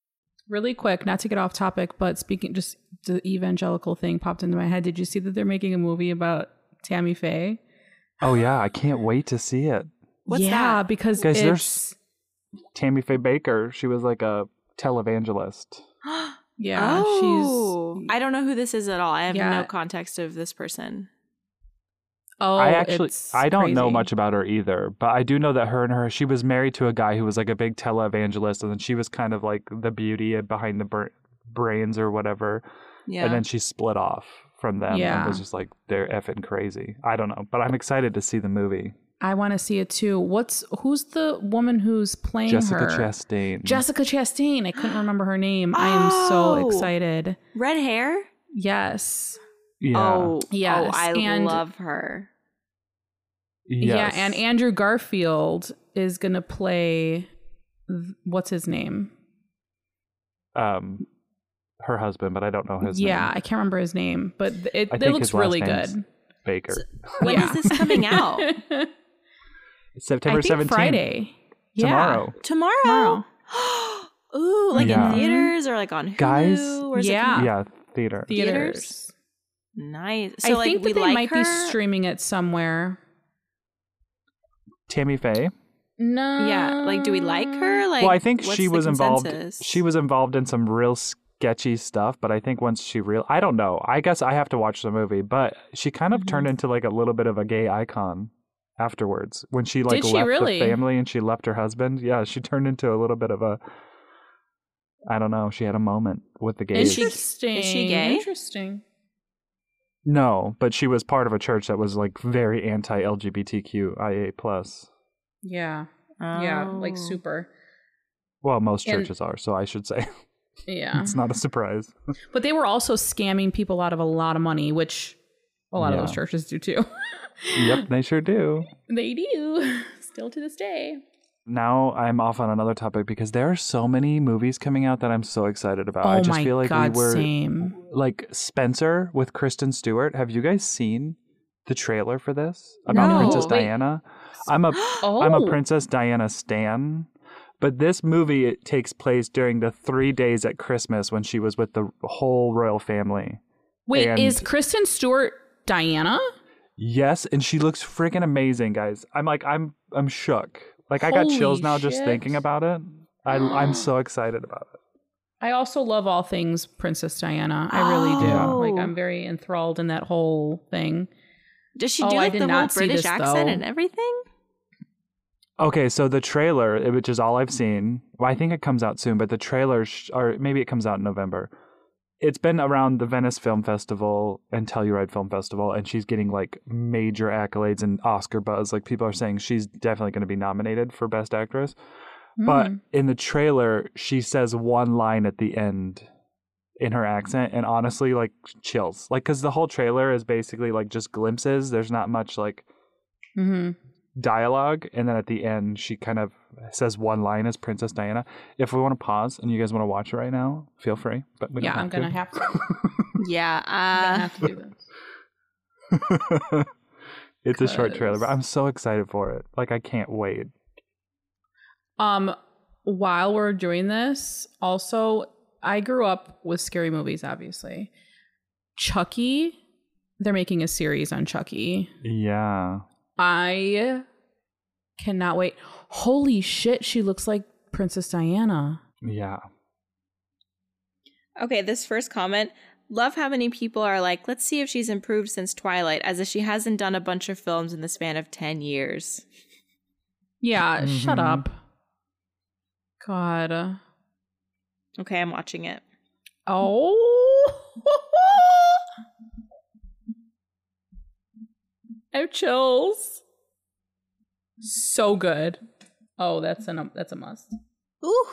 Speaker 2: Really quick, not to get off topic, but speaking, just the evangelical thing popped into my head. Did you see that they're making a movie about Tammy Faye?
Speaker 1: Oh yeah, I can't wait to see it.
Speaker 3: What's
Speaker 2: yeah,
Speaker 3: that?
Speaker 2: because
Speaker 1: Guys,
Speaker 2: it's
Speaker 1: there's- Tammy Faye Bakker, she was like a televangelist.
Speaker 2: Oh, yeah,
Speaker 3: oh,
Speaker 2: she's
Speaker 3: I don't know who this is at all. I have
Speaker 2: Yeah.
Speaker 3: no context of this person.
Speaker 2: Oh,
Speaker 1: I actually
Speaker 2: it's
Speaker 1: I don't know much about her either, but I do know that her and her she was married to a guy who was like a big televangelist and then she was kind of like the beauty behind the br- brains or whatever.
Speaker 3: Yeah.
Speaker 1: And then she split off from them and
Speaker 2: Yeah.
Speaker 1: was just like they're effing crazy. I don't know, but I'm excited to see the movie.
Speaker 2: I want to see it too. What's who's the woman who's playing
Speaker 1: Jessica
Speaker 2: her?
Speaker 1: Chastain.
Speaker 2: Jessica Chastain. I couldn't remember her name. I am so
Speaker 3: Oh.
Speaker 2: excited.
Speaker 3: Red hair?
Speaker 2: Yes.
Speaker 1: yeah.
Speaker 3: Oh, oh
Speaker 2: Yes,
Speaker 3: Oh, I
Speaker 2: and-
Speaker 3: love her.
Speaker 1: Yes.
Speaker 2: Yeah, and Andrew Garfield is gonna play. th- What's his name?
Speaker 1: um her husband, but I don't know his name.
Speaker 2: yeah,
Speaker 1: name.
Speaker 2: I can't remember his name, but th- it, it looks really good.
Speaker 1: Bakker.
Speaker 3: When is
Speaker 2: Yeah.
Speaker 3: this coming out?
Speaker 1: September
Speaker 2: I think
Speaker 1: 17th.
Speaker 2: Friday. Yeah.
Speaker 1: Tomorrow.
Speaker 3: Tomorrow.
Speaker 2: Tomorrow.
Speaker 3: Ooh, like
Speaker 1: Yeah.
Speaker 3: in theaters or like on Hulu?
Speaker 1: Guys-
Speaker 3: Where's
Speaker 2: Yeah.
Speaker 3: coming-
Speaker 1: Yeah, theater.
Speaker 2: Theaters.
Speaker 3: Theaters? Nice. So
Speaker 2: I
Speaker 3: like
Speaker 2: think
Speaker 3: we
Speaker 2: that they
Speaker 3: like
Speaker 2: might
Speaker 3: her.
Speaker 2: be streaming it somewhere.
Speaker 1: Tammy Faye.
Speaker 2: No.
Speaker 3: yeah, like do we like her? Like,
Speaker 1: well, I think she was involved.
Speaker 3: consensus?
Speaker 1: She was involved in some real sketchy stuff, but I think once she real, I don't know. I guess I have to watch the movie, but she kind of
Speaker 2: Mm-hmm.
Speaker 1: turned into like a little bit of a gay icon afterwards when she like
Speaker 2: Did she
Speaker 1: left
Speaker 2: really?
Speaker 1: the family and she left her husband. Yeah, she turned into a little bit of a. I don't know. She had a moment with the gays.
Speaker 3: Is she-
Speaker 2: Interesting.
Speaker 3: is she gay?
Speaker 2: Interesting.
Speaker 1: No, but she was part of a church that was like very anti-LGBTQIA plus.
Speaker 2: Yeah. Yeah. Like
Speaker 3: Oh.
Speaker 2: super.
Speaker 1: Well, most
Speaker 2: And-
Speaker 1: churches are, so I should say.
Speaker 2: Yeah.
Speaker 1: It's not a surprise.
Speaker 2: But they were also scamming people out of a lot of money, which a lot
Speaker 1: Yeah.
Speaker 2: of those churches do too.
Speaker 1: yep, they sure do.
Speaker 2: they do. Still to this day.
Speaker 1: Now I'm off on another topic because there are so many movies coming out that I'm so excited about.
Speaker 2: oh
Speaker 1: I just
Speaker 2: my
Speaker 1: feel like
Speaker 2: god,
Speaker 1: we were
Speaker 2: same.
Speaker 1: like Spencer with Kristen Stewart. Have you guys seen the trailer for this about
Speaker 3: No.
Speaker 1: Princess
Speaker 3: Wait.
Speaker 1: Diana? I'm a
Speaker 2: Oh,
Speaker 1: am a Princess Diana stan. But this movie it takes place during the three days at Christmas when she was with the whole royal family.
Speaker 2: Wait,
Speaker 1: and-
Speaker 2: is Kristen Stewart Diana?
Speaker 1: Yes, and she looks freaking amazing, guys. I'm like I'm I'm shook. Like I got
Speaker 2: Holy
Speaker 1: chills now just
Speaker 2: shit.
Speaker 1: thinking about it. I I'm so excited about it.
Speaker 2: I also love all things Princess Diana. I really do.
Speaker 3: Oh.
Speaker 2: Like I'm oh. very enthralled in that whole thing.
Speaker 3: Does she
Speaker 2: Oh,
Speaker 3: do
Speaker 2: I
Speaker 3: like
Speaker 2: did
Speaker 3: the whole
Speaker 2: not see
Speaker 3: British
Speaker 2: this,
Speaker 3: accent
Speaker 2: though.
Speaker 3: and everything?
Speaker 1: Okay, so the trailer, which is all I've seen, well, I think it comes out soon, but the trailer, sh- or maybe it comes out in November. It's been around the Venice Film Festival and Telluride Film Festival, and she's getting like major accolades and Oscar buzz. Like people are saying she's definitely going to be nominated for Best Actress. But
Speaker 2: Mm.
Speaker 1: in the trailer, she says one line at the end in her accent, and honestly, like chills. Like, because the whole trailer is basically like just glimpses. There's not much like
Speaker 2: Mhm.
Speaker 1: Dialogue and then at the end she kind of says one line as princess diana if we want to pause and you guys want to watch it right now feel free but we
Speaker 2: Yeah, I'm gonna
Speaker 1: to.
Speaker 2: have to.
Speaker 3: Yeah.
Speaker 2: I'm gonna
Speaker 3: Uh,
Speaker 2: have to do this.
Speaker 1: it's a short trailer but i'm so excited for it like i can't wait
Speaker 2: Um, while we're doing this, also, I grew up with scary movies, obviously. Chucky, they're making a series on Chucky.
Speaker 1: yeah
Speaker 2: I cannot wait. Holy shit, she looks like Princess Diana.
Speaker 1: yeah
Speaker 3: okay, this first comment. Love how many people are like, let's see if she's improved since Twilight, as if she hasn't done a bunch of films in the span of 10 years.
Speaker 2: Yeah, shut
Speaker 1: Mhm.
Speaker 2: up. God.
Speaker 3: Okay, I'm watching it.
Speaker 2: Oh. I have chills. So good. Oh, that's an that's a must.
Speaker 3: Ooh.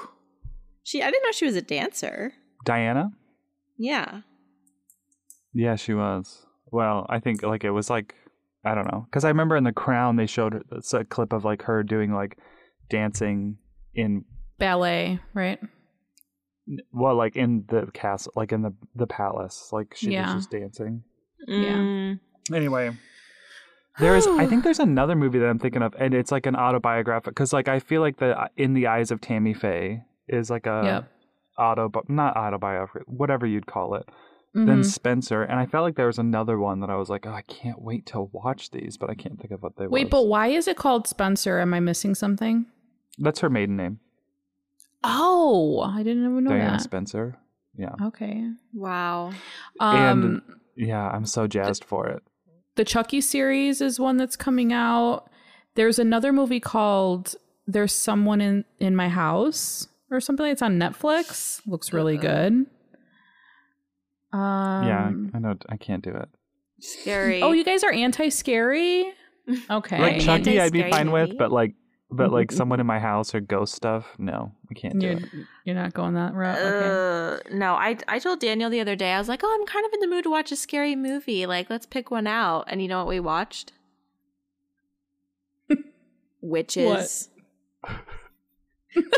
Speaker 3: She I didn't know she was a dancer.
Speaker 1: diana
Speaker 3: Yeah.
Speaker 1: yeah she was well i think like it was like i don't know because i remember in the crown they showed it's a clip of like her doing like dancing in
Speaker 2: Ballet, right?
Speaker 1: well like in the castle like in the the palace like she
Speaker 2: Yeah.
Speaker 1: was just dancing
Speaker 2: Yeah.
Speaker 3: Mm.
Speaker 1: Anyway, there's I think there's another movie that I'm thinking of, and it's like an autobiographic because like I feel like the In the Eyes of Tammy Faye is like a
Speaker 2: Yep.
Speaker 1: auto not autobiography whatever you'd call it. Then
Speaker 2: Mhm.
Speaker 1: Spencer, and I felt like there was another one that I was like, oh, I can't wait to watch these, but I can't think of what they were.
Speaker 2: Wait, but why is it called Spencer? Am I missing something?
Speaker 1: that's her maiden name,
Speaker 2: Oh, I didn't even know
Speaker 1: Diana
Speaker 2: that.
Speaker 1: Spencer. Yeah,
Speaker 2: Okay.
Speaker 3: Wow.
Speaker 2: Um,
Speaker 1: And- yeah, I'm so jazzed for it.
Speaker 2: The Chucky series is one that's coming out. There's another movie called There's Someone in in My House or something that's on Netflix. Looks really
Speaker 3: Uh-uh.
Speaker 2: good. Um
Speaker 1: yeah, I know I can't do it.
Speaker 3: Scary.
Speaker 2: Oh, you guys are anti-scary? Okay.
Speaker 1: Like Chucky, I'd be
Speaker 3: Anti-scary
Speaker 1: fine with, but like, but like someone in my house or ghost stuff, no, I can't do
Speaker 2: you're,
Speaker 1: it.
Speaker 2: you're not going that route. Okay.
Speaker 3: Uh, no, I I told Daniel the other day. I was like, "Oh, I'm kind of in the mood to watch a scary movie. Like, let's pick one out." And you know what we watched? Witches.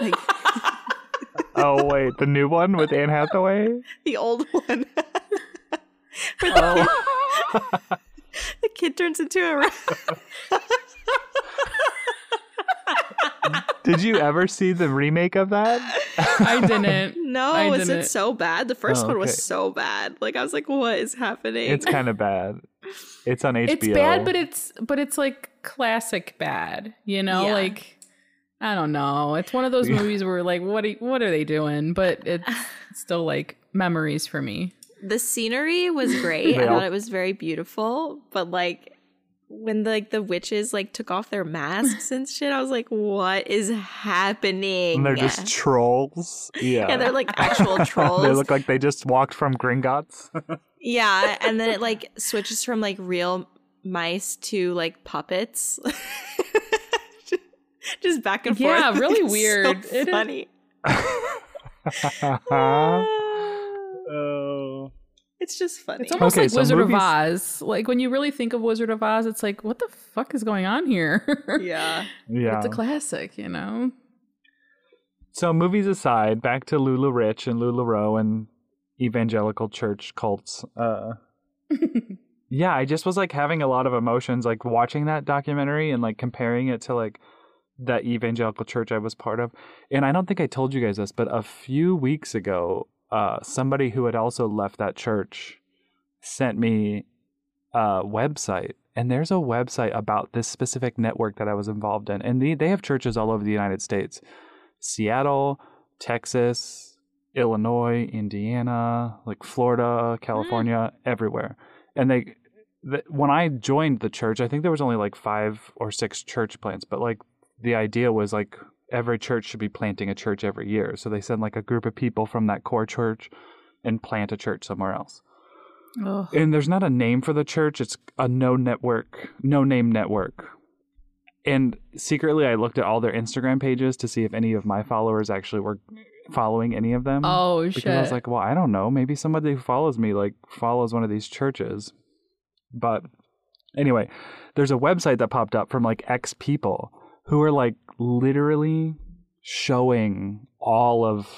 Speaker 3: like
Speaker 1: Oh wait, the new one with Anne Hathaway.
Speaker 3: the old one. The,
Speaker 1: Oh.
Speaker 3: kid, the kid turns into a rat.
Speaker 1: Did you ever see the remake of that?
Speaker 2: I didn't.
Speaker 3: No,
Speaker 2: I
Speaker 3: is
Speaker 2: didn't.
Speaker 3: it so bad? The first
Speaker 1: Oh,
Speaker 3: one was
Speaker 1: okay.
Speaker 3: so bad. Like I was like, what is happening?
Speaker 1: It's kind of bad. It's on HBO.
Speaker 2: It's bad, but it's but it's like classic bad. You know,
Speaker 3: Yeah.
Speaker 2: like I don't know. It's one of those movies where like what are, what are they doing? But it's still like memories for me.
Speaker 3: the scenery was great. I thought it was very beautiful, but like when the, like the witches like took off their masks and shit, I was like, what is happening?
Speaker 1: and they're just trolls. Yeah.
Speaker 3: yeah, they're like actual trolls.
Speaker 1: they look like they just walked from Gringotts.
Speaker 3: yeah, and then it like switches from like real mice to like puppets. just back and forth.
Speaker 2: Yeah, really
Speaker 3: It's
Speaker 2: weird.
Speaker 3: So
Speaker 2: It is-
Speaker 3: funny.
Speaker 1: oh. oh.
Speaker 3: It's just funny.
Speaker 2: It's almost
Speaker 1: Okay,
Speaker 2: like
Speaker 1: so
Speaker 2: Wizard
Speaker 1: movies-
Speaker 2: of Oz. Like when you really think of Wizard of Oz, it's like, what the fuck is going on here?
Speaker 3: yeah.
Speaker 1: Yeah.
Speaker 2: It's a classic, you know?
Speaker 1: So movies aside, back to LuLaRich and LuLaRoe and evangelical church cults. Uh, yeah, I just was like having a lot of emotions, like watching that documentary and like comparing it to like that evangelical church I was part of. And I don't think I told you guys this, but a few weeks ago, uh, somebody who had also left that church sent me a website. And there's a website about this specific network that I was involved in. And they, they have churches all over the United States Seattle, Texas, Illinois, Indiana, like Florida, California, everywhere. And they, the, when I joined the church, I think there was only like five or six church plants, but like the idea was like every church should be planting a church every year. So they send like a group of people from that core church and plant a church somewhere else.
Speaker 2: Ugh.
Speaker 1: And there's not a name for the church, it's a no network, no name network. And secretly, I looked at all their Instagram pages to see if any of my followers actually were following any of them.
Speaker 2: Oh,
Speaker 1: because
Speaker 2: shit.
Speaker 1: I was like, well, I don't know. Maybe somebody who follows me like follows one of these churches. But anyway, there's a website that popped up from like ex people who are like literally showing all of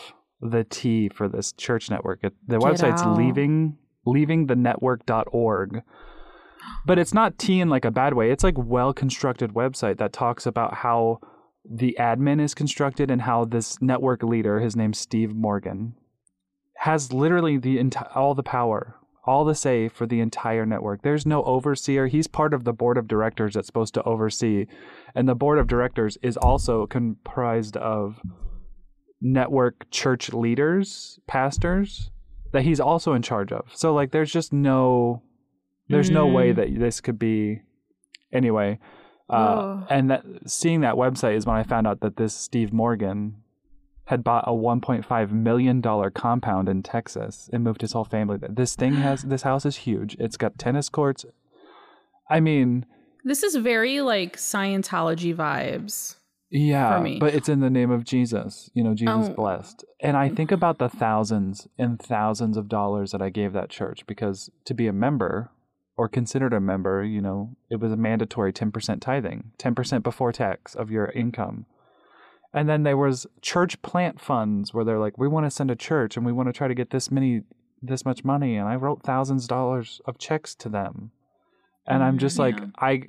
Speaker 1: the tea for this church network. It, the
Speaker 2: Get
Speaker 1: website's
Speaker 2: out.
Speaker 1: leaving leavingthenetwork.org. But it's not tea in like a bad way. It's like well constructed website that talks about how the admin is constructed and how this network leader, his name's Steve Morgan, has literally the enti- all the power, all the say for the entire network. There's no overseer. He's part of the board of directors that's supposed to oversee, and the board of directors is also comprised of network church leaders, pastors that he's also in charge of. So like there's just no there's no way
Speaker 2: Mm.
Speaker 1: that this could be anyway. Uh, and that seeing that website is when I found out that this Steve Morgan had bought a 1.5 million dollar compound in Texas and moved his whole family there. This thing has this house is huge. It's got tennis courts. I mean,
Speaker 2: This is very like Scientology vibes.
Speaker 1: yeah, but it's in the name of Jesus. You know, Jesus
Speaker 2: Oh.
Speaker 1: blessed. And I think about the thousands and thousands of dollars that I gave that church because to be a member or considered a member, you know, it was a mandatory 10% tithing, 10% before tax of your income. And then there was church plant funds where they're like, we want to send a church and we want to try to get this many, this much money. And I wrote thousands of dollars of checks to them. And I'm just like, I,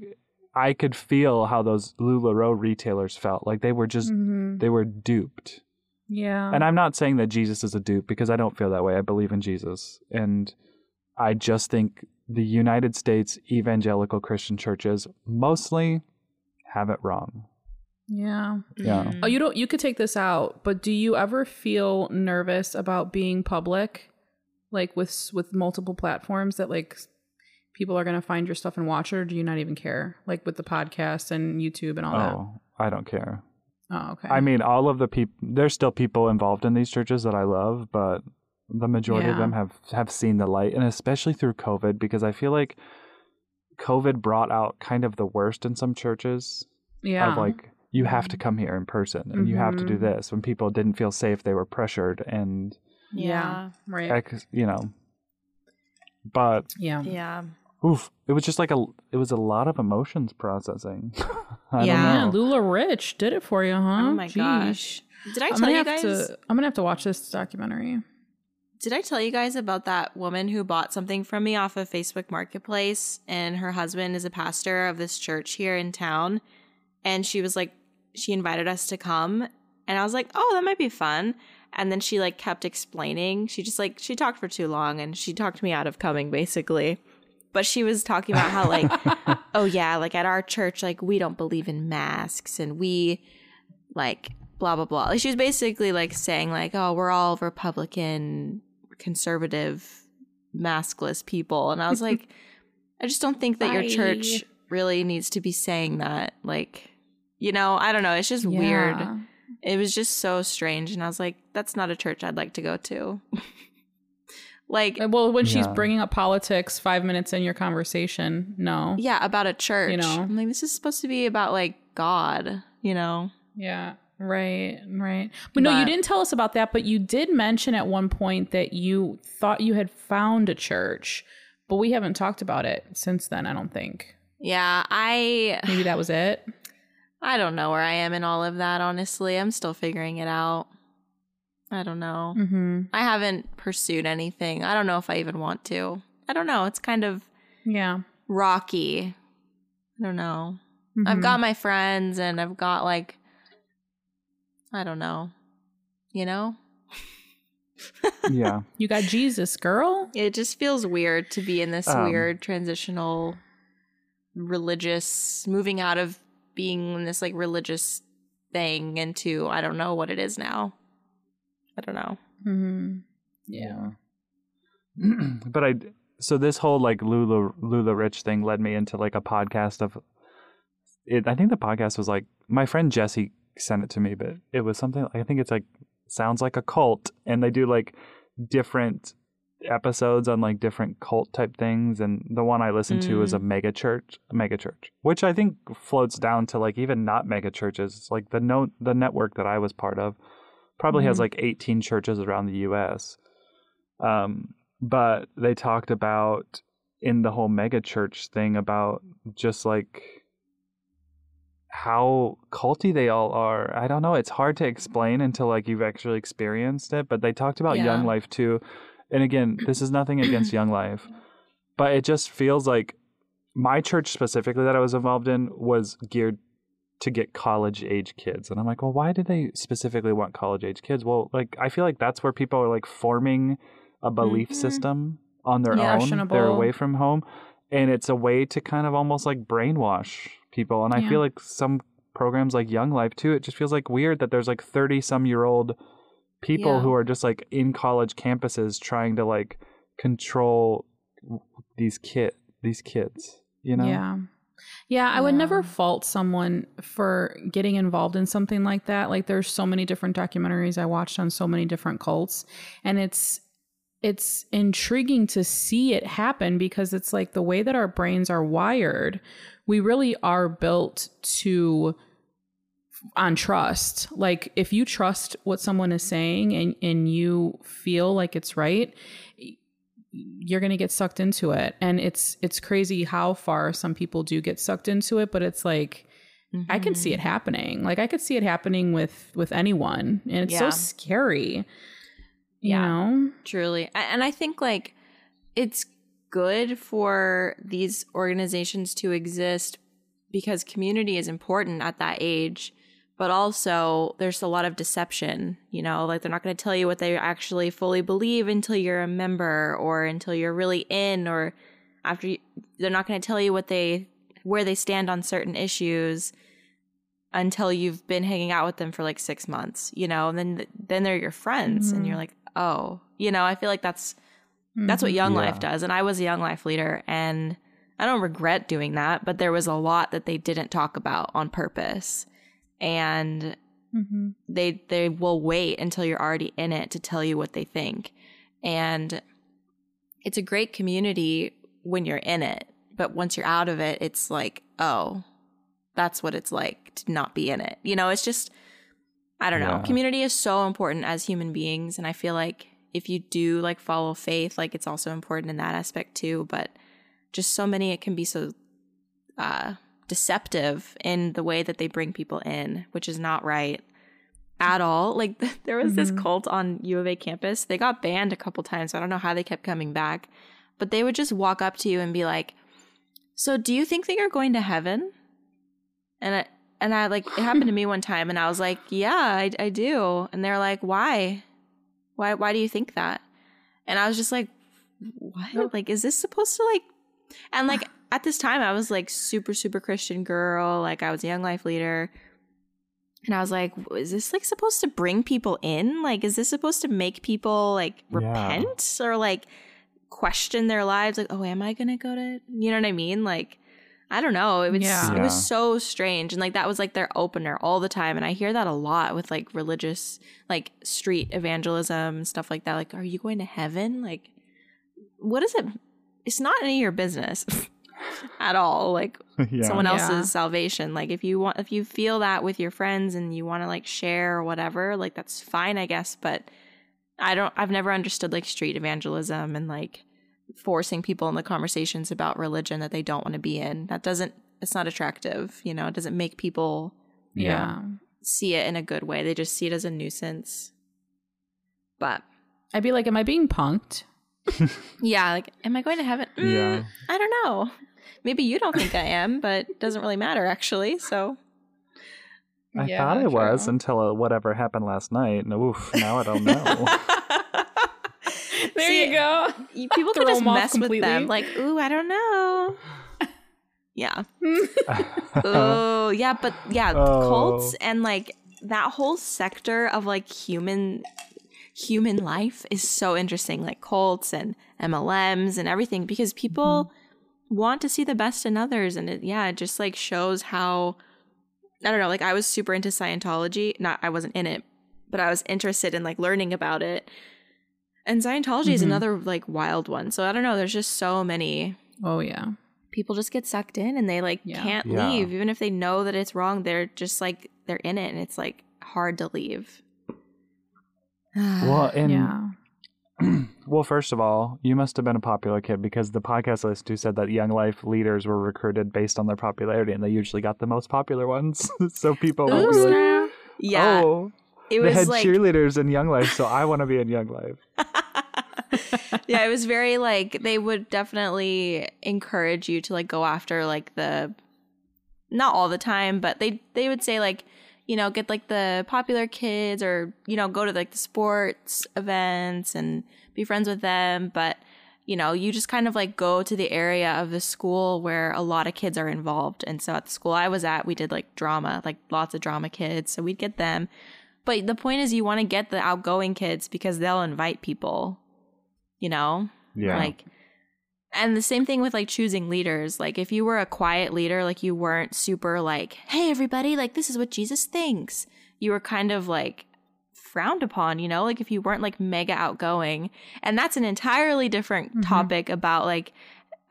Speaker 1: I could feel how those LuLaRoe retailers felt like they were just
Speaker 2: Mhm.
Speaker 1: they were duped.
Speaker 2: Yeah.
Speaker 1: And I'm not saying that Jesus is a dupe because I don't feel that way. I believe in Jesus. And I just think the United States evangelical Christian churches mostly have it wrong.
Speaker 2: Yeah.
Speaker 1: Yeah.
Speaker 3: Mm.
Speaker 2: Oh, you don't. You could take this out, but do you ever feel nervous about being public, like with with multiple platforms that like people are gonna find your stuff and watch it, or do you not even care? Like with the podcast and YouTube and all that.
Speaker 1: Oh, I don't care.
Speaker 2: Oh, okay.
Speaker 1: I mean, all of the people, there's still people involved in these churches that I love, but the majority of them have, have seen the light, and especially through COVID, because I feel like COVID brought out kind of the worst in some churches
Speaker 2: yeah.
Speaker 1: of like, you have to come here in person and you have to do
Speaker 2: Mhm.
Speaker 1: this. When people didn't feel safe, they were pressured and,
Speaker 2: yeah. Right.
Speaker 1: ex, you know, but
Speaker 2: yeah.
Speaker 3: Yeah.
Speaker 1: oof, it was just like a, it was a lot of emotions processing. I
Speaker 3: Yeah.
Speaker 2: Yeah,
Speaker 1: don't know.
Speaker 2: LuLaRich did it for you, huh?
Speaker 3: Oh my
Speaker 2: Jeez.
Speaker 3: gosh. Did I
Speaker 2: I'm
Speaker 3: tell you guys?
Speaker 2: to. I'm gonna have to watch this documentary.
Speaker 3: Did I tell you guys about that woman who bought something from me off of Facebook Marketplace and her husband is a pastor of this church here in town and she was like she invited us to come and I was like, "Oh, that might be fun." And then she like kept explaining. She just like she talked for too long and she talked me out of coming basically. But she was talking about how like oh yeah, like at our church like we don't believe in masks and we like blah blah blah. Like, she was basically like saying like, "Oh, we're all Republican, conservative, maskless people," and I was like, I just don't think that your church really needs to be saying that. Like, you know, I don't know. It's just weird. It was just so strange, and I was like, that's not a church I'd like to go to. like,
Speaker 2: Well, when she's bringing up politics five minutes in your conversation, no.
Speaker 3: yeah, about a church.
Speaker 2: You know?
Speaker 3: I'm like, this is supposed to be about like God, you know.
Speaker 2: Yeah. Right, right. But, no, you didn't tell us about that, but you did mention at one point that you thought you had found a church, but we haven't talked about it since then, I don't think.
Speaker 3: Yeah, I
Speaker 2: Maybe that was it.
Speaker 3: I don't know where I am in all of that, honestly. I'm still figuring it out. I don't know.
Speaker 2: Mm-hmm.
Speaker 3: I haven't pursued anything. I don't know if I even want to. I don't know. It's kind of
Speaker 2: Yeah.
Speaker 3: rocky. I don't know. I've
Speaker 2: Mhm.
Speaker 3: got my friends and I've got like I don't know. You know?
Speaker 1: yeah.
Speaker 2: You got Jesus, girl.
Speaker 3: It just feels weird to be in this
Speaker 1: Um,
Speaker 3: weird transitional religious moving out of being in this like religious thing into I don't know what it is now. I don't know.
Speaker 2: Mm-hmm. Yeah.
Speaker 1: but I so this whole like Lula LuLaRich thing led me into like a podcast of it. I think the podcast was like my friend Jesse sent it to me, but it was something I think it's like sounds like a cult, and they do like different episodes on like different cult type things and the one I listened to is a mega church a mega church which I think floats down to like even not mega churches It's like the no the network that I was part of probably has
Speaker 2: Mhm.
Speaker 1: like 18 churches around the US um but they talked about in the whole mega church thing about just like how culty they all are. I don't know. It's hard to explain until like you've actually experienced it. But they talked about
Speaker 3: Yeah.
Speaker 1: Young Life too. And again, this is nothing against Young Life, but it just feels like my church specifically that I was involved in was geared to get college age kids. And I'm like, well, why do they specifically want college age kids? Well, like I feel like that's where people are like forming a belief
Speaker 3: Mhm.
Speaker 1: system on their
Speaker 2: Yeah.
Speaker 1: own. They're away from home. And it's a way to kind of almost like brainwash people. And I feel like some programs like Young Life too, it just feels like weird that there's like 30 some year old people
Speaker 3: Yeah.
Speaker 1: who are just like in college campuses trying to like control these kid these kids, you know?
Speaker 2: Yeah. Yeah, I would never fault someone for getting involved in something like that. Like there's so many different documentaries I watched on so many different cults and it's it's intriguing to see it happen because it's like the way that our brains are wired, we really are built to on trust. Like if you trust what someone is saying and and you feel like it's right, you're going to get sucked into it and it's it's crazy how far some people do get sucked into it but it's like i can
Speaker 3: Mm-hmm.
Speaker 2: see it happening like i could see it happening with with anyone and it's so scary you
Speaker 3: Yeah.
Speaker 2: know
Speaker 3: Truly. And I think like it's good for these organizations to exist because community is important at that age. But also, there's a lot of deception, you know, like they're not going to tell you what they actually fully believe until you're a member or until you're really in, or after you, they're not going to tell you what they, where they stand on certain issues until you've been hanging out with them for like six months, you know, and then then they're your friends, and
Speaker 2: Mhm.
Speaker 3: you're like, oh, you know, I feel like that's that's what. Young
Speaker 1: Yeah.
Speaker 3: Life does, and I was a Young Life leader, and I don't regret doing that, but there was a lot that they didn't talk about on purpose, and
Speaker 2: Mhm.
Speaker 3: they they will wait until you're already in it to tell you what they think, and it's a great community when you're in it, but once you're out of it, it's like, oh, that's what it's like to not be in it. You know, it's just I don't know.
Speaker 1: Yeah.
Speaker 3: Community is so important as human beings and I feel like if you do like follow faith, like it's also important in that aspect too, but just so many it can be so uh deceptive in the way that they bring people in, which is not right at all. Like there was this
Speaker 2: Mhm.
Speaker 3: cult on U of A campus. They got banned a couple times. I don't know how they kept coming back, but they would just walk up to you and be like, "So, do you think that you're going to heaven?" And I and I like it happened to me one time, and I was like, "Yeah, I, I do." And they're like, "Why? Why? Why do you think that?" And I was just like, "What? Like, is this supposed to like?" And like at this time, I was like super super Christian girl. Like I was a young life leader. And I was like, is this like supposed to bring people in? Like, is this supposed to make people like
Speaker 1: Yeah.
Speaker 3: repent or like question their lives? Like, oh, am I gonna go to you know what I mean? Like, I don't know. It was
Speaker 2: Yeah.
Speaker 3: it was so strange. And like that was like their opener all the time. And I hear that a lot with like religious like street evangelism and stuff like that. Like, are you going to heaven? Like what is it? It's not any of your business. at all. Like
Speaker 1: yeah.
Speaker 3: someone else's
Speaker 2: Yeah.
Speaker 3: salvation. Like if you want if you feel that with your friends and you want to like share or whatever, like that's fine, I guess, but I don't I've never understood like street evangelism and like forcing people in the conversations about religion that they don't want to be in. That doesn't it's not attractive, you know, it doesn't make people
Speaker 2: Yeah.
Speaker 3: see it in a good way. They just see it as a nuisance. But
Speaker 2: I'd be like, am I being punked?
Speaker 3: yeah, like am I going to heaven? Mm,
Speaker 1: Yeah.
Speaker 3: I don't know. Maybe you don't think I am, but it doesn't really matter actually. So
Speaker 1: I
Speaker 2: Yeah,
Speaker 1: thought I was
Speaker 2: true.
Speaker 1: until uh, whatever happened last night. And oof, now I don't know.
Speaker 2: There
Speaker 3: See,
Speaker 2: you go.
Speaker 3: people can just
Speaker 2: off
Speaker 3: mess with them. Like, ooh, I don't know. Yeah. oh, yeah, but yeah,
Speaker 1: Oh.
Speaker 3: cults and like that whole sector of like human human life is so interesting. Like cults and MLMs and everything because people want to see the best in others, and it yeah, it just like shows how I don't know. Like I was super into Scientology. Not I wasn't in it, but I was interested in like learning about it. And Scientology is
Speaker 2: Mhm.
Speaker 3: another like wild one. So I don't know. There's just so many
Speaker 2: Oh yeah.
Speaker 3: people just get sucked in and they like
Speaker 2: Yeah.
Speaker 3: can't
Speaker 1: Yeah.
Speaker 3: leave even if they know that it's wrong they're just like they're in it and it's like hard to leave
Speaker 1: well, and
Speaker 2: yeah.
Speaker 1: well, first of all, you must have been a popular kid because the podcast list who said that Young Life leaders were recruited based on their popularity, and they usually got the most popular ones. so people be like,
Speaker 3: yeah
Speaker 1: "Oh,
Speaker 3: it
Speaker 1: they
Speaker 3: was
Speaker 1: had
Speaker 3: like
Speaker 1: cheerleaders in Young Life, so I want to be in Young Life."
Speaker 3: yeah it was very like they would definitely encourage you to like go after like the not all the time but they they would say like you know get like the popular kids or you know go to like the sports events and be friends with them. But you know you just kind of like go to the area of the school where a lot of kids are involved. And so at the school i was at we did like drama like lots of drama kids. So we'd get them. But the point is you want to get the outgoing kids because they'll invite people you know?
Speaker 1: Yeah,
Speaker 3: like and the same thing with like choosing leaders like if you were a quiet leader like you weren't super like hey everybody like this is what jesus thinks you were kind of like frowned upon you know like if you weren't like mega outgoing and that's an entirely different
Speaker 2: Mhm.
Speaker 3: topic about like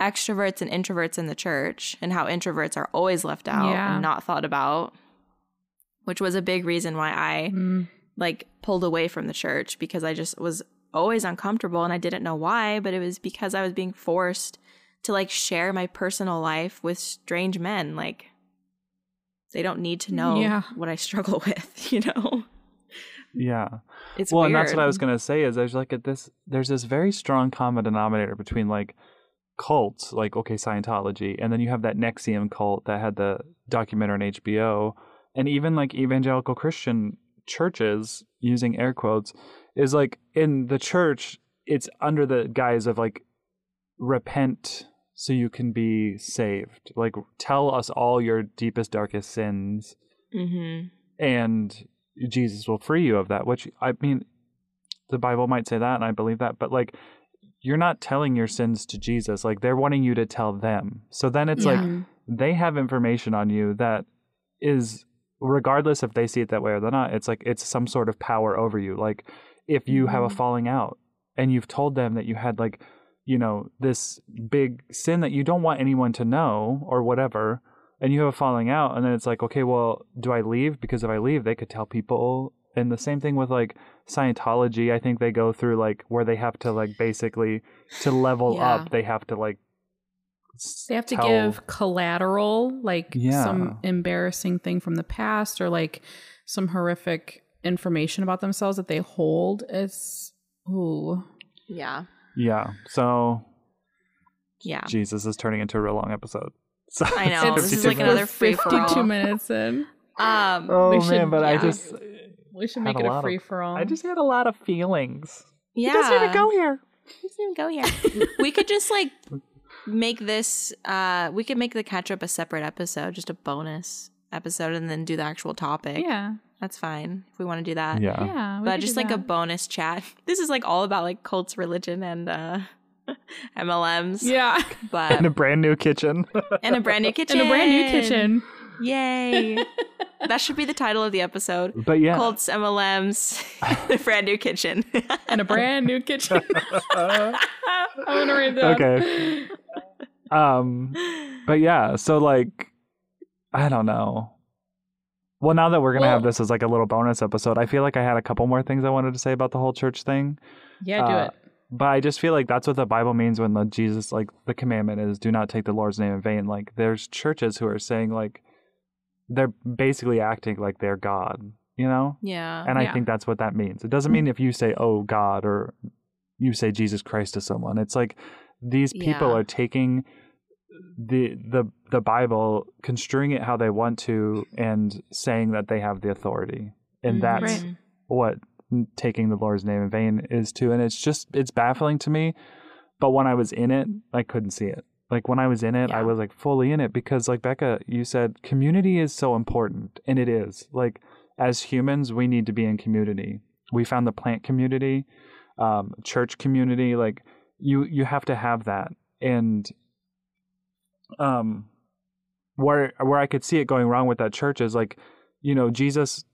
Speaker 3: extroverts and introverts in the church and how introverts are always left out
Speaker 2: Yeah.
Speaker 3: and not thought about which was a big reason why i
Speaker 2: Mm.
Speaker 3: like pulled away from the church because I just was always uncomfortable and I didn't know why, but it was because I was being forced to like share my personal life with strange men. Like they don't need to know
Speaker 2: Yeah.
Speaker 3: what I struggle with, you know?
Speaker 1: yeah.
Speaker 3: It's
Speaker 1: well,
Speaker 3: weird.
Speaker 1: and that's what I was gonna say is there's like a, this there's this very strong common denominator between like cults, like okay Scientology, and then you have that NXIVM cult that had the documentary on HBO, and even like evangelical Christian churches using air quotes is like in the church it's under the guise of like repent so you can be saved like tell us all your deepest darkest sins
Speaker 3: hmm
Speaker 1: and Jesus will free you of that. Which I mean, the Bible might say that, and I believe that, but like, you're not telling your sins to Jesus. Like, they're wanting you to tell them. So then it's like they have information on you that is, regardless if they see it that way or they're not, it's like it's some sort of power over you. Like, if you have a
Speaker 2: Mhm.
Speaker 1: falling out and you've told them that you had like, you know, this big sin that you don't want anyone to know or whatever, and you have a falling out and then it's like okay well do i leave because if i leave they could tell people and the same thing with like scientology i think they go through like where they have to like basically to level
Speaker 3: Yeah.
Speaker 1: up they have to like
Speaker 2: They have to
Speaker 1: tell-
Speaker 2: give collateral, like
Speaker 1: Yeah.
Speaker 2: some embarrassing thing from the past or like some horrific information about themselves that they hold. is ooh.
Speaker 3: Yeah.
Speaker 1: yeah so
Speaker 3: Yeah.
Speaker 1: jesus is turning into a real long episode so
Speaker 3: I know,
Speaker 1: it's
Speaker 3: this is like
Speaker 1: minutes.
Speaker 3: another free for all.
Speaker 2: fifty-two minutes in.
Speaker 3: Um
Speaker 1: oh
Speaker 2: we
Speaker 1: man
Speaker 2: should-
Speaker 1: but i just
Speaker 2: We should make
Speaker 1: a
Speaker 2: it a free for all.
Speaker 1: i just had a lot of feelings
Speaker 3: yeah.
Speaker 1: He doesn't even go here
Speaker 3: He doesn't even go here. we could just like make this uh we could make the catch up a separate episode, just a bonus episode and then do the actual topic.
Speaker 2: yeah,
Speaker 3: That's fine if we want to do that.
Speaker 1: yeah
Speaker 2: yeah.
Speaker 3: But just
Speaker 2: do
Speaker 3: like a bonus chat. This is like all about like cults, religion, and uh MLMs.
Speaker 2: yeah,
Speaker 3: But
Speaker 1: in a brand new kitchen
Speaker 3: and a brand new kitchen.
Speaker 2: in a brand new kitchen.
Speaker 3: Yay. that should be the title of the episode.
Speaker 1: but yeah
Speaker 3: Cults, MLMs, the brand new kitchen.
Speaker 2: and a brand new kitchen. I'm gonna read that.
Speaker 1: Okay. um, but yeah, so like, I don't know. Well, now that we're gonna have this as like a little bonus episode, I feel like I had a couple more things I wanted to say about the whole church thing.
Speaker 2: Yeah, do
Speaker 1: Uh,
Speaker 2: it.
Speaker 1: But I just feel like that's what the Bible means when the Jesus like the commandment is do not take the Lord's name in vain. Like there's churches who are saying like they're basically acting like they're God, you know?
Speaker 3: Yeah.
Speaker 1: And I
Speaker 2: Yeah.
Speaker 1: think that's what that means. It doesn't mean if you say, "Oh God," or you say Jesus Christ to someone. It's like these people
Speaker 3: Yeah.
Speaker 1: are taking the the the Bible, construing it how they want to, and saying that they have the authority, and that's
Speaker 2: Right.
Speaker 1: What taking the Lord's name in vain is too. And it's just it's baffling to me. But when I was in it, I couldn't see it. Like when I was in it, I was like fully in it because, like Becca, you said, community is so important, and it is. Like as humans, we need to be in community. We found the plant community, um, church community. Like you, you have to have that. And um, where where I could see it going wrong with that church is like, you know, Jesus'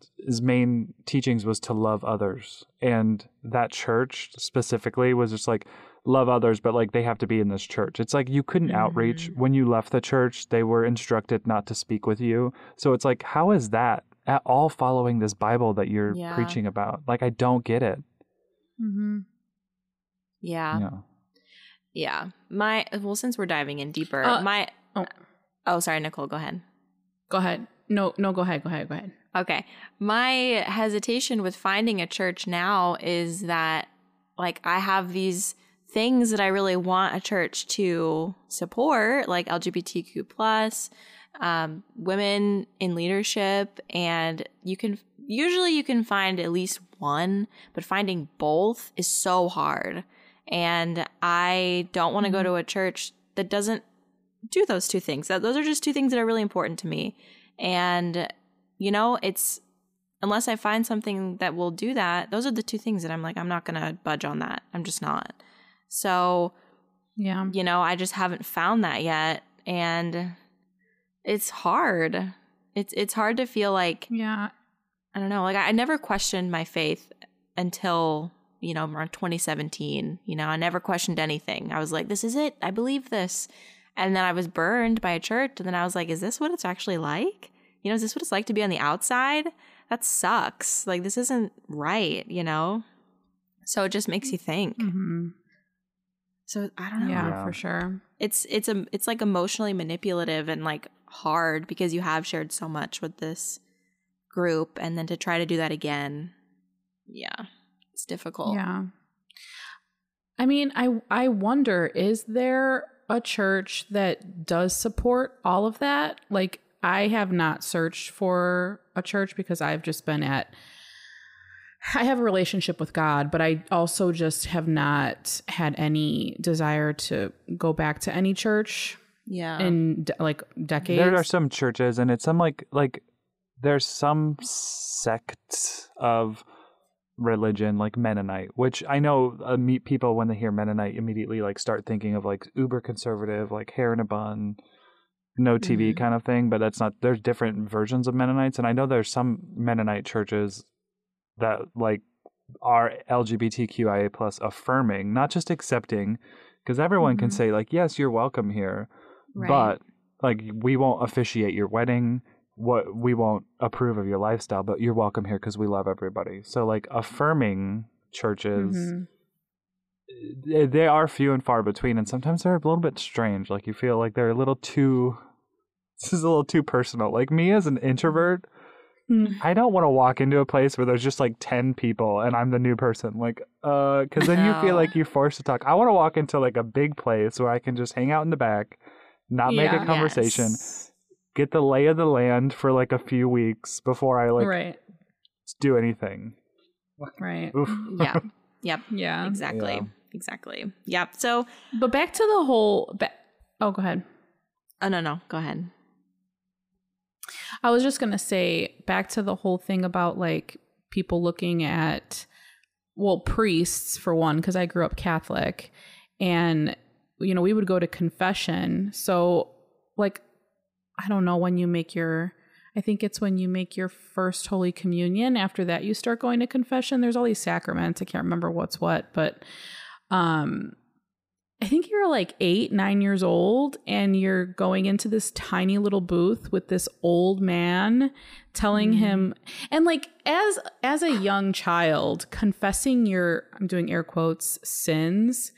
Speaker 1: main teachings was to love others, and that church specifically was just like love others, but like they have to be in this church. It's like you couldn't outreach when you left the church. They were instructed not to speak with you. So it's like, how is that at all following this Bible that you're
Speaker 3: Yeah.
Speaker 1: preaching about? Like, I don't get it.
Speaker 2: Mm-hmm.
Speaker 3: Yeah.
Speaker 1: Yeah.
Speaker 3: Yeah. My well, since we're diving in deeper,
Speaker 2: Uh,
Speaker 3: my
Speaker 2: oh.
Speaker 3: oh, sorry, Nicole, go ahead.
Speaker 2: Go ahead. No, no, go ahead. Go ahead. Go ahead.
Speaker 3: Okay. My hesitation with finding a church now is that like I have these things that I really want a church to support, like LGBTQ plus, um, women in leadership, and you can usually you can find at least one, but finding both is so hard. And I don't want to go mm-hmm. to a church that doesn't do those two things. That those are just two things that are really important to me. And you know, it's unless I find something that will do that, those are the two things that I'm like, I'm not gonna budge on that. I'm just not. So,
Speaker 2: Yeah.
Speaker 3: you know, I just haven't found that yet. And it's hard. It's it's hard to feel like
Speaker 2: Yeah.
Speaker 3: I don't know, like I, I never questioned my faith until, you know, around 2017. You know, I never questioned anything. I was like, this is it. I believe this. And then I was burned by a church. And then I was like, is this what it's actually like? You know, is this what it's like to be on the outside? That sucks. Like, this isn't right, you know? So it just makes you think.
Speaker 2: Mm-hmm.
Speaker 3: So I don't know.
Speaker 2: Yeah,
Speaker 1: Yeah.
Speaker 2: for sure.
Speaker 3: It's it's a it's like emotionally manipulative and like hard because you have shared so much with this group and then to try to do that again. Yeah. It's difficult.
Speaker 2: Yeah. I mean, I I wonder is there a church that does support all of that? Like I have not searched for a church because I've just been at I have a relationship with God, but I also just have not had any desire to go back to any church
Speaker 3: Yeah.
Speaker 2: in de- like decades.
Speaker 1: There are some churches, and it's some like like there's some sects of religion like Mennonite, which I know uh, meet people when they hear Mennonite immediately like start thinking of like uber conservative, like hair in a bun, no TV
Speaker 2: Mhm.
Speaker 1: kind of thing. But that's not. There's different versions of Mennonites, and I know there's some Mennonite churches that like are LGBTQIA plus affirming, not just accepting, because everyone can
Speaker 2: Mhm.
Speaker 1: say like, yes, you're welcome here,
Speaker 3: Right.
Speaker 1: but like we won't officiate your wedding what we won't approve of your lifestyle but you're welcome here because we love everybody so like affirming churches
Speaker 2: Mhm.
Speaker 1: they, they are few and far between and sometimes they're a little bit strange like you feel like they're a little too this is a little too personal like me as an introvert
Speaker 2: Mm.
Speaker 1: i don't want to walk into a place where there's just like 10 people and i'm the new person like uh because then you feel like you're forced to talk i want to walk into like a big place where i can just hang out in the back not make
Speaker 2: Yeah.
Speaker 1: a conversation
Speaker 3: Yes.
Speaker 1: Get the lay of the land for like a few weeks before I like
Speaker 2: right.
Speaker 1: do anything.
Speaker 2: Right.
Speaker 1: Oof.
Speaker 3: Mm, yeah. Yep.
Speaker 2: Yeah.
Speaker 3: Exactly.
Speaker 1: Yeah.
Speaker 3: Exactly. Yep. So,
Speaker 2: But back to the whole. Ba- oh, go ahead.
Speaker 3: oh no, no, go ahead.
Speaker 2: I was just gonna say back to the whole thing about like people looking at, well, priests for one, because I grew up Catholic, and you know we would go to confession. So like, I don't know when you make your. I think it's when you make your first Holy Communion. After that, you start going to confession. There's all these sacraments. I can't remember what's what, but um, I think you're like eight, nine years old, and you're going into this tiny little booth with this old man telling
Speaker 3: Mm-hmm.
Speaker 2: him and like as as a young child, confessing your I'm doing air quotes sins.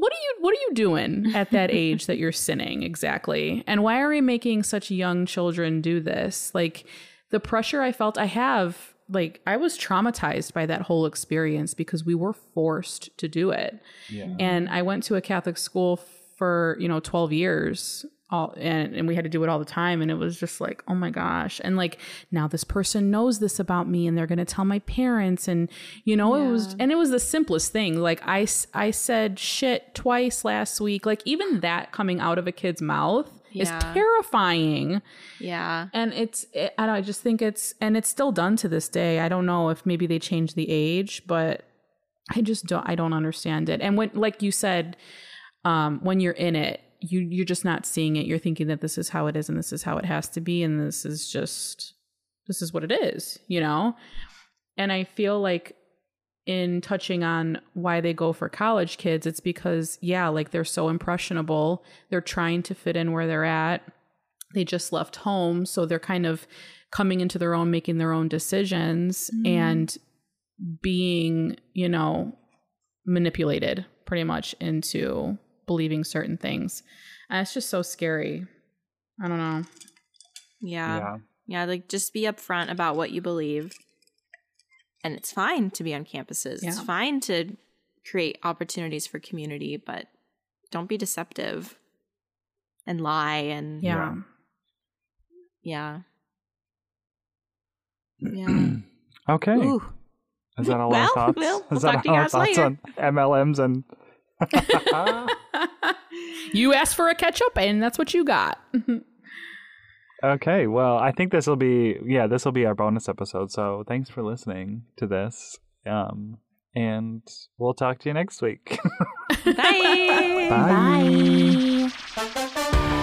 Speaker 2: What are you what are you doing at that age that you're sinning exactly? And why are we making such young children do this? Like the pressure I felt I have like I was traumatized by that whole experience because we were forced to do it.
Speaker 1: Yeah.
Speaker 2: And I went to a Catholic school for, you know, 12 years. All, and, and we had to do it all the time. And it was just like, oh my gosh. And like, now this person knows this about me and they're going to tell my parents. And, you know, it was, and it was the simplest thing. Like, i i said shit twice last week. Like, even that coming out of a kid's mouth is terrifying
Speaker 3: Yeah.
Speaker 2: and it's it, I, don't, I just think it's and it's still done to this day i don't know if maybe they changed the age but i just don't i don't understand it and when like you said um when you're in it you you're just not seeing it. You're thinking that this is how it is and this is how it has to be and this is just this is what it is you know? And i feel like in touching on why they go for college kids it's because yeah like they're so impressionable. They're trying to fit in where they're at. They just left home. So they're kind of coming into their own making their own decisions mm-hmm. and being you know manipulated pretty much into believing certain things and it's just so scary i don't know
Speaker 3: Yeah.
Speaker 1: Yeah.
Speaker 3: Yeah, like just be upfront about what you believe. And it's fine to be on campuses. It's fine to create opportunities for community, but don't be deceptive and lie and
Speaker 2: yeah,
Speaker 1: Yeah.
Speaker 3: yeah. Yeah.
Speaker 1: Okay.
Speaker 3: Ooh.
Speaker 1: Is that all
Speaker 3: Well,
Speaker 1: our thoughts?
Speaker 3: well, we'll
Speaker 1: Is that
Speaker 3: talk to you
Speaker 1: all our
Speaker 3: guys
Speaker 1: thoughts
Speaker 3: later.
Speaker 1: on MLMs and
Speaker 2: you asked for a ketchup and that's what you got
Speaker 1: Okay, well, I think this will be yeah, this will be our bonus episode. So thanks for listening to this. Um and we'll talk to you next week.
Speaker 3: Bye.
Speaker 1: Bye.